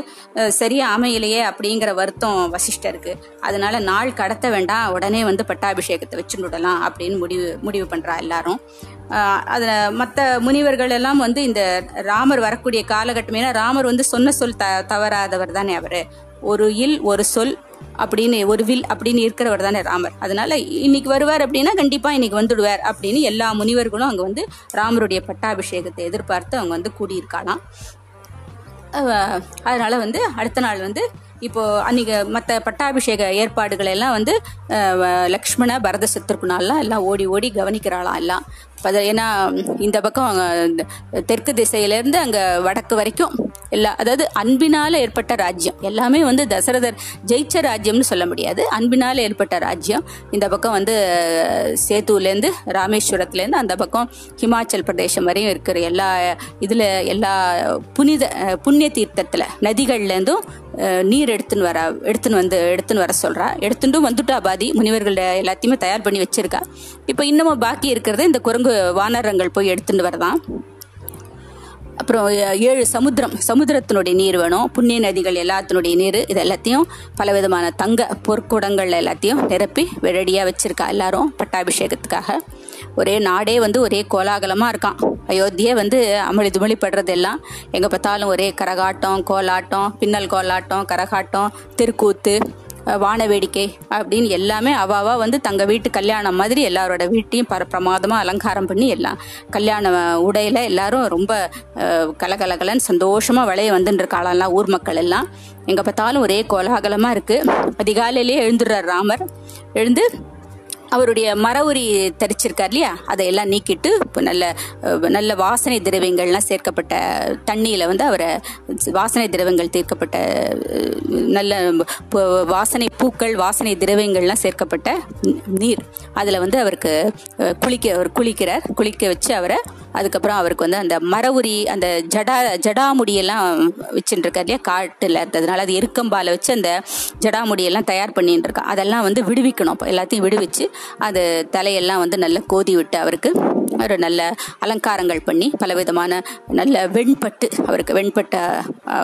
சரியாக சரியா அமையலையே அப்படிங்கிற வருத்தம் வசிஷ்டருக்கு. அதனால நாள் கடத்த வேண்டாம் உடனே வந்து பட்டாபிஷேகத்தை வச்சு விடலாம் அப்படின்னு முடிவு முடிவு பண்ணுறா எல்லாரும். அதில் மற்ற முனிவர்கள் எல்லாம் வந்து இந்த ராமர் வரக்கூடிய காலகட்டம் ஏன்னா ராமர் வந்து சொன்ன சொல் த தவறாதவர் தானே அவர். ஒரு இல் ஒரு சொல் அப்படின்னு ஒரு வில் அப்படின்னு இருக்கிறவர் தானே ராமர். அதனால இன்னைக்கு வருவார் அப்படின்னா கண்டிப்பா இன்னைக்கு வந்துடுவார் அப்படின்னு எல்லா முனிவர்களும் அங்க வந்து ராமருடைய பட்டாபிஷேகத்தை எதிர்பார்த்து அவங்க வந்து கூடியிருக்காளாம். அதனால் அதனால வந்து அடுத்த நாள் வந்து இப்போ அன்னைக்கு மற்ற பட்டாபிஷேக ஏற்பாடுகள் எல்லாம் வந்து லக்ஷ்மண பரத சத்ருகுணாலாம் எல்லாம் ஓடி ஓடி கவனிக்கிறாளாம் எல்லாம். ஏன்னா இந்த பக்கம் இந்த தெற்கு திசையிலேருந்து அங்கே வடக்கு வரைக்கும் எல்லா அதாவது அன்பினால் ஏற்பட்ட ராஜ்யம். எல்லாமே வந்து தசரதர் ஜெயிச்ச ராஜ்யம்னு சொல்ல முடியாது. அன்பினால் ஏற்பட்ட ராஜ்யம். இந்த பக்கம் வந்து சேத்துலேருந்து ராமேஸ்வரத்துலேருந்து அந்த பக்கம் ஹிமாச்சல் பிரதேசம் வரையும் இருக்கிற எல்லா இதில் எல்லா புனித புண்ணிய தீர்த்தத்தில் நதிகள்லேருந்தும் நீர் எடுத்துன்னு வர எடுத்துன்னு வந்து எடுத்துன்னு வர சொல்கிறா எடுத்துட்டும் வந்துட்டா பாதி. முனிவர்கள் எல்லாத்தையுமே தயார் பண்ணி வச்சுருக்கா. இப்போ இன்னமும் பாக்கி இருக்கிறத இந்த குரங்கு வானரங்கள் போய் எடுத்துட்டு வரதான் அப்புறம் ஏ- ஏழு சமுத்திரம். சமுத்திரத்தினுடைய நீர் வேணும். புண்ணிய நதிகள் எல்லாத்தினுடைய நீர். இது எல்லாத்தையும் பலவிதமான தங்க பொற்குடங்கள் எல்லாத்தையும் நிரப்பி ரெடியாக வச்சுருக்கா எல்லாரும் பட்டாபிஷேகத்துக்காக. ஒரே நாடே வந்து ஒரே கோலாகலமாக இருக்கான். அயோத்தியே வந்து அமளி துமளி படுறது எல்லாம் எங்கே பார்த்தாலும் ஒரே கரகாட்டம் கோலாட்டம் பின்னல் கோலாட்டம் கரகாட்டம் தெருக்கூத்து வான வேடிக்கை அப்படின்னு எல்லாமே அவாவா வந்து தங்க வீட்டு கல்யாணம் மாதிரி எல்லாரோட வீட்டையும் பர பிரமாதமாக அலங்காரம் பண்ணி எல்லாம் கல்யாண உடையில் எல்லாரும் ரொம்ப கலகலகலன்னு சந்தோஷமாக விளைய வந்துட்டு ஊர் மக்கள் எல்லாம். எங்கே பார்த்தாலும் ஒரே கோலாகலமாக இருக்குது அதிகாலையிலேயே எழுந்துடுறார் ராமர். எழுந்து அவருடைய மரவுரி தரிச்சிருக்கார் இல்லையா அதையெல்லாம் எல்லாம் நீக்கிட்டு இப்போ நல்ல நல்ல வாசனை திரவியங்கள்லாம் சேர்க்கப்பட்ட தண்ணியில் வந்து அவரை வாசனை திரவியங்கள் தீர்க்கப்பட்ட நல்ல வாசனை பூக்கள் வாசனை திரவியங்கள்லாம் சேர்க்கப்பட்ட நீர். அதில் வந்து அவருக்கு குளிக்க அவர் குளிக்கிறார். குளிக்க வச்சு அவரை அதுக்கப்புறம் அவருக்கு வந்து அந்த மர அந்த ஜடா ஜடாமுடியெல்லாம் வச்சுட்டு இருக்கார் இல்லையா காட்டில் இருந்ததுனால அது எருக்கம்பால வச்சு அந்த ஜடாமுடியெல்லாம் தயார் பண்ணிட்டு இருக்கா அதெல்லாம் வந்து விடுவிக்கணும். அப்போ எல்லாத்தையும் விடுவிச்சு அது தலையெல்லாம் வந்து நல்லா கோதி விட்டு அவருக்கு ஒரு நல்ல அலங்காரங்கள் பண்ணி பலவிதமான நல்ல வெண்பட்டு அவருக்கு வெண்பட்ட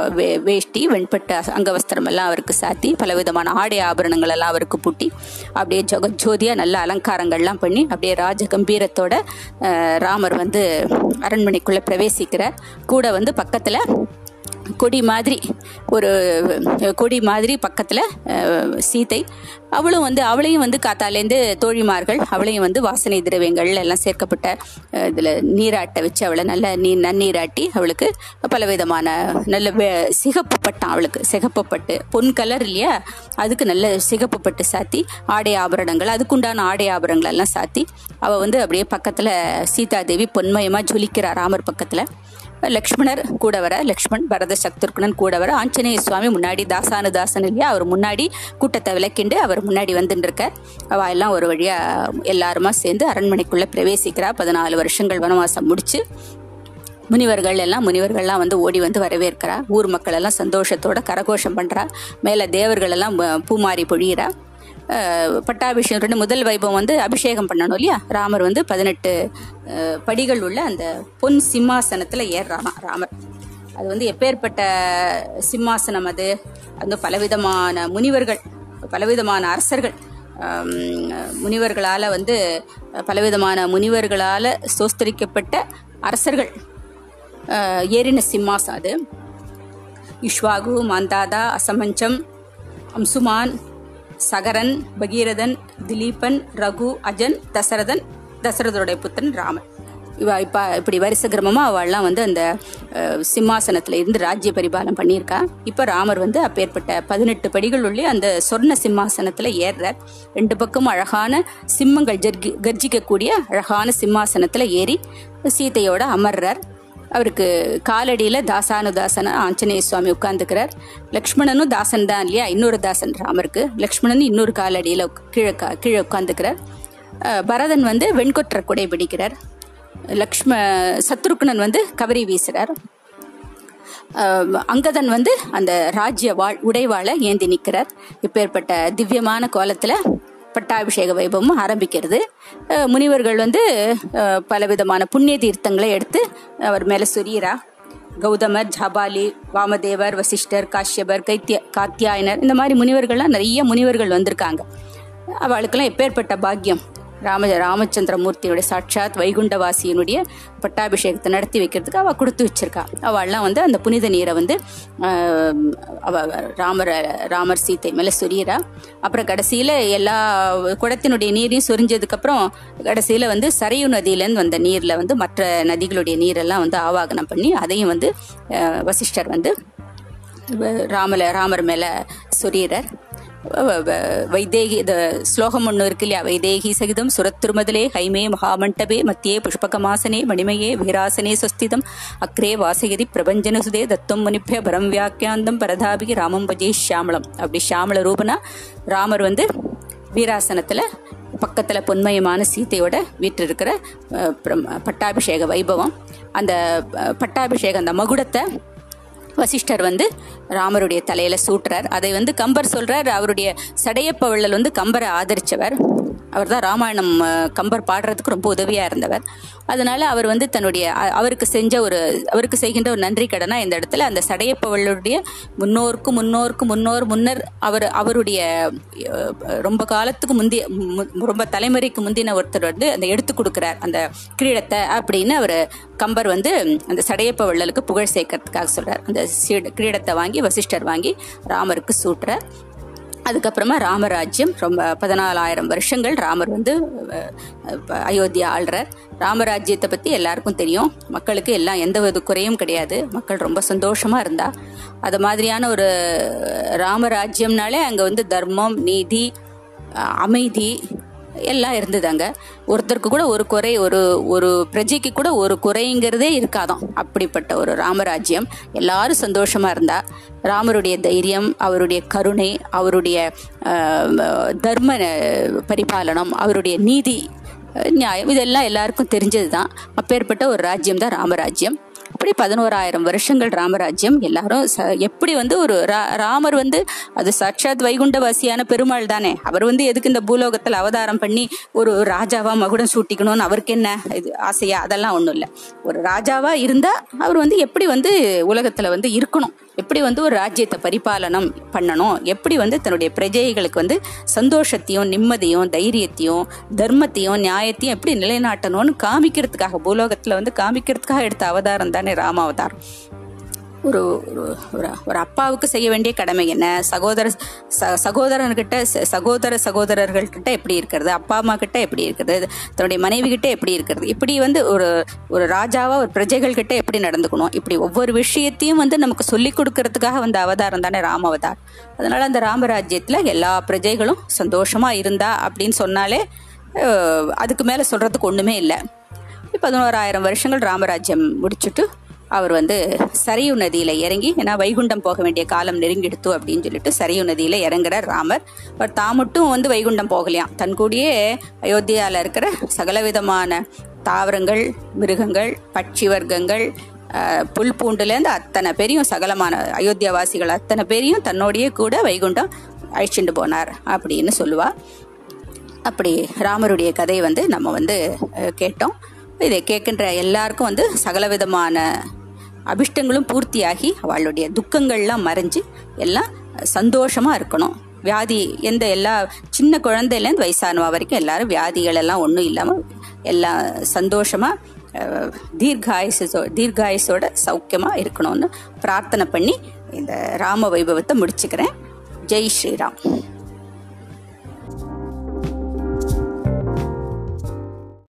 வே- வேஷ்டி வெண்பட்ட அங்கவஸ்திரம் எல்லாம் அவருக்கு சாத்தி பலவிதமான ஆடை ஆபரணங்கள் எல்லாம் அவருக்கு பூட்டி அப்படியே ஜோதியாக நல்ல அலங்காரங்கள்லாம் பண்ணி அப்படியே ராஜ கம்பீரத்தோட ராமர் வந்து அரண்மனைக்குள்ளே பிரவேசிக்கிறார். கூட வந்து பக்கத்தில் கொடி மாதிரி ஒரு கொடி மாதிரி பக்கத்தில் சீத்தை. அவளும் வந்து அவளையும் வந்து காத்தாலேருந்து தோழிமார்கள் அவளையும் வந்து வாசனை திரவியங்கள் எல்லாம் சேர்க்கப்பட்ட இதில் நீராட்ட வச்சு அவளை நல்ல நீ நன்னீராட்டி அவளுக்கு பலவிதமான நல்ல சிகப்பு பட்டம் அவளுக்கு. சிகப்பு பட்டு பொன் கலர் இல்லையா? அதுக்கு நல்ல சிகப்பு பட்டு சாத்தி ஆடை ஆபரணங்கள் அதுக்குண்டான ஆடை ஆபரணங்கள் எல்லாம் சாத்தி அவள் வந்து அப்படியே பக்கத்தில் சீதாதேவி பொன்மயமாக ஜொலிக்கிறா ராமர் பக்கத்தில். லக்ஷ்மணர் கூட வர லக்ஷ்மண் பரத சத்ருக்னன் கூட வர ஆஞ்சநேய சுவாமி முன்னாடி தாசானு தாசன் இல்லையா? அவர் முன்னாடி கூட்டத்தை விளக்கிண்டு அவர் முன்னாடி வந்துட்டு இருக்கார் அவ எல்லாம் ஒரு வழியா எல்லாருமா சேர்ந்து அரண்மனைக்குள்ள பிரவேசிக்கிறா. பதினாலு வருஷங்கள் வனவாசம் முடிச்சு முனிவர்கள் எல்லாம் முனிவர்கள்லாம் வந்து ஓடி வந்து வரவேற்கிறா. ஊர் மக்கள் எல்லாம் சந்தோஷத்தோட கரகோஷம் பண்றா. மேல தேவர்கள் எல்லாம் பூமாரி பொழியிறா. பட்டாபிஷேகம் ரெண்டு முதல் வைபவம் வந்து அபிஷேகம் பண்ணணும் இல்லையா? ராமர் வந்து பதினெட்டு படிகள் உள்ள அந்த பொன் சிம்மாசனத்தில் ஏறுறாமா ராமர். அது வந்து எப்பேற்பட்ட சிம்மாசனம் அது? அந்த பலவிதமான முனிவர்கள் பலவிதமான அரசர்கள் முனிவர்களால் வந்து பலவிதமான முனிவர்களால் சோஸ்தரிக்கப்பட்ட அரசர்கள் ஏறின சிம்மாசம் அது. இஷ்வாகு மாந்தாதா அசமஞ்சம் அம்சுமான் சகரன் பகீரதன் திலீபன் ரகு அஜன் தசரதன் தசரதனுடைய புத்தன் ராமன். இவ இப்ப இப்படி வரிசை கிரமமா அவள்லாம் வந்து அந்த சிம்மாசனத்தில் சிம்மாசனத்துல இருந்து ராஜ்ய பரிபாலம் பண்ணியிருக்கா. இப்ப ராமர் வந்து அப்பேற்பட்ட பதினெட்டு படிகள் உள்ளே அந்த சொர்ண சிம்மாசனத்துல ஏறுறார் ரெண்டு பக்கமும் அழகான சிம்மங்கள் ஜர்கி கர்ஜிக்கக்கூடிய அழகான சிம்மாசனத்துல ஏறி சீதையோட அமர்றார். அவருக்கு காலடியில் தாசானுதாசன ஆஞ்சநேய சுவாமி உட்கார்ந்துக்கிறார். லக்ஷ்மணனும் தாசன் தான் இல்லையா? இன்னொரு தாசன் ராமருக்கு. லக்ஷ்மணன் இன்னொரு காலடியில் கீழே கீழே உட்காந்துக்கிறார் பரதன் வந்து வெண்கொற்ற குடை பிடிக்கிறார். லக்ஷ்ம சத்ருக்னன் வந்து கவரி வீசுகிறார் அங்கதன் வந்து அந்த ராஜ்ய வாழ் உடைவாளை ஏந்தி நிற்கிறார் இப்பேற்பட்ட திவ்யமான கோலத்தில் பட்டாபிஷேக வைபவம் ஆரம்பிக்கிறது. முனிவர்கள் வந்து பலவிதமான புண்ணிய தீர்த்தங்களை எடுத்து அவர் மேலே சொரியரா கௌதமர் ஜபாலி வாமதேவர் வசிஷ்டர் காஷ்யபர் கைத்திய காத்தியாயனர் இந்த மாதிரி முனிவர்கள்லாம் நிறைய முனிவர்கள் வந்திருக்காங்க. அவளுக்கெல்லாம் எப்பேற்பட்ட பாக்கியம். ராம ராமச்சந்திரமூர்த்தியுடைய சாட்சாத் வைகுண்டவாசியினுடைய பட்டாபிஷேகத்தை நடத்தி வைக்கிறதுக்கு அவள் கொடுத்து வச்சிருக்கா. அவள்லாம் வந்து அந்த புனித நீரை வந்து அவ ராமர் ராமர் சீத்தை மேலே சொரியறா. அப்புறம் கடைசியில் எல்லா குடத்தினுடைய நீரையும் சொரிஞ்சதுக்கப்புறம் கடைசியில் வந்து சரையு நதியிலேருந்து வந்த நீரில் வந்து மற்ற நதிகளுடைய நீரெல்லாம் வந்து ஆவாகனம் பண்ணி அதையும் வந்து வசிஷ்டர் வந்து ராமல ராமர் மேலே சொரியறார். வைதேகி இந்த ஸ்லோகம் ஒன்று இருக்கு இல்லையா? வைதேகி சகிதம் சுரத்திருமதலே ஹைமே மகாமண்டபே மத்தியே புஷ்பகமாசனே மணிமயே வீராசனே சுஸ்திதம் அக்ரே வாசகிரி பிரபஞ்சன சுதே தத்துவம் முனிப்பிய பரம் வியாக்கியாந்தம் பரதாபி ராமம் பஜே ஷியாமளம் அப்படி ஷியாமள ரூபனா ராமர் வந்து வீராசனத்தில் பக்கத்தில் பொன்மயமான சீதையோட வீற்றிருக்கிற பட்டாபிஷேக வைபவம். அந்த பட்டாபிஷேகம் அந்த மகுடத்தை வசிஷ்டர் வந்து ராமருடைய தலையில சூட்டுறார். அதை வந்து கம்பர் சொல்றார். அவருடைய சடையப்பவள்ளல் வந்து கம்பரை ஆதரிச்சவர். அவர் தான் ராமாயணம் கம்பர் பாடுறதுக்கு ரொம்ப உதவியாக இருந்தவர். அதனால அவர் வந்து தன்னுடைய அவருக்கு செஞ்ச ஒரு அவருக்கு செய்கின்ற ஒரு நன்றி கடனாக இந்த இடத்துல அந்த சடையப்பவளுடைய முன்னோருக்கு முன்னோருக்கு முன்னோர் முன்னர் அவர் அவருடைய ரொம்ப காலத்துக்கு முந்தைய மு- ரொம்ப தலைமுறைக்கு முந்தின ஒருத்தர் வந்து அந்த எடுத்து கொடுக்குறார் அந்த கிரீடத்தை அப்படின்னு அவர் கம்பர் வந்து அந்த சடையப்ப வள்ளலுக்கு புகழ் சேர்க்கறதுக்காக சொல்கிறார் அந்த கிரீடத்தை வாங்கி வசிஷ்டர் வாங்கி ராமருக்கு சூட்டுறார். அதுக்கப்புறமா ராமராஜ்யம். ரொம்ப பதினாலாயிரம் வருஷங்கள் ராமர் வந்து அயோத்தியா ஆள்றார். ராமராஜ்யத்தை பற்றி எல்லாருக்கும் தெரியும். மக்களுக்கு எல்லாம் எந்த வித குறையும் கிடையாது. மக்கள் ரொம்ப சந்தோஷமாக இருந்தா. அது மாதிரியான ஒரு ராமராஜ்யம்னாலே அங்கே வந்து தர்மம் நீதி அமைதி எல்லாம் இருந்தது அங்கே ஒருத்தருக்கு கூட ஒரு குறை ஒரு ஒரு பிரஜைக்கு கூட ஒரு குறைங்கிறதே இருக்காதான். அப்படிப்பட்ட ஒரு ராமராஜ்யம். எல்லாரும் சந்தோஷமாக இருந்தா. ராமருடைய தைரியம் அவருடைய கருணை அவருடைய தர்ம பரிபாலனம் அவருடைய நீதி நியாயம் இதெல்லாம் எல்லாருக்கும் தெரிஞ்சது தான் அப்பேற்பட்ட ஒரு ராஜ்யம் தான் ராமராஜ்யம். அப்படி பதினோராயிரம் வருஷங்கள் ராமராஜ்யம். எல்லாரும் ச- எப்படி வந்து ஒரு ரா- ராமர் வந்து அது சாட்சாத் வைகுண்டவாசியான பெருமாள் தானே. அவர் வந்து எதுக்கு இந்த பூலோகத்தில் அவதாரம் பண்ணி ஒரு ராஜாவா மகுடம் சூட்டிக்கணும்னு அவருக்கு என்ன இது ஆசையா? அதெல்லாம் ஒன்றும் இல்லை. ஒரு ராஜாவா இருந்தா அவர் வந்து எப்படி வந்து உலகத்துல வந்து இருக்கணும்? எப்படி வந்து ஒரு ராஜ்யத்தை பரிபாலனம் பண்ணணும்? எப்படி வந்து தன்னுடைய பிரஜைகளுக்கு வந்து சந்தோஷத்தையும் நிம்மதியும் தைரியத்தையும் தர்மத்தையும் நியாயத்தையும் எப்படி நிலைநாட்டணும்னு காமிக்கிறதுக்காக பூலோகத்தில் வந்து காமிக்கிறதுக்காக எடுத்த அவதாரம் தானே ராமாவதாரம் ஒரு ஒரு- ஒரு அப்பாவுக்கு செய்ய வேண்டிய கடமை என்ன? சகோதர ச சகோதரன்கிட்ட சகோதர சகோதரர்கள்கிட்ட எப்படி இருக்கிறது? அப்பா அம்மா கிட்ட எப்படி இருக்கிறது? தன்னுடைய மனைவி கிட்ட எப்படி இருக்கிறது? இப்படி வந்து ஒரு ஒரு ராஜாவா ஒரு பிரஜைகள் கிட்ட எப்படி நடந்துக்கணும்? இப்படி ஒவ்வொரு விஷயத்தையும் வந்து நமக்கு சொல்லி கொடுக்கறதுக்காக வந்த அவதாரம் தானே ராம அவதார் அதனால அந்த ராமராஜ்யத்துல எல்லா பிரஜைகளும் சந்தோஷமா இருந்தா அப்படின்னு சொன்னாலே அதுக்கு மேல சொல்றதுக்கு ஒண்ணுமே இல்லை. பதினோராயிரம் வருஷங்கள் ராமராஜ்யம் முடிச்சுட்டு அவர் வந்து சரியு நதியில் இறங்கி ஏன்னா வைகுண்டம் போக வேண்டிய காலம் நெருங்கிடுத்து அப்படின்னு சொல்லிட்டு சரியு நதியில் இறங்குறார் ராமர். பட் தான் மட்டும் வந்து வைகுண்டம் போகலையாம் தன் கூடயே அயோத்தியாவில் இருக்கிற சகலவிதமான தாவரங்கள் மிருகங்கள் பட்சி வர்க்கங்கள் புல் பூண்டுலேருந்து அத்தனை பேரையும் சகலமான அயோத்தியாவாசிகள் அத்தனை பேரையும் தன்னோடையே கூட வைகுண்டம் அழிச்சுட்டு போனார் அப்படின்னு சொல்லுவா. அப்படி ராமருடைய கதை வந்து நம்ம வந்து கேட்டோம். இதை கேட்கின்ற எல்லாருக்கும் வந்து சகலவிதமான அபிஷ்டங்களும் பூர்த்தியாகி அவளுடைய துக்கங்கள்லாம் மறைஞ்சு எல்லாம் சந்தோஷமா இருக்கணும். வியாதி எந்த எல்லா சின்ன குழந்தையிலேருந்து வயசானவா வரைக்கும் எல்லாரும் வியாதிகள் எல்லாம் ஒன்றும் இல்லாமல் எல்லாம் சந்தோஷமா அஹ், தீர்காயுசோ தீர்காயுசோட சௌக்கியமா இருக்கணும்னு பிரார்த்தனை பண்ணி இந்த ராம வைபவத்தை முடிச்சுக்கிறேன். ஜெய் ஸ்ரீராம்.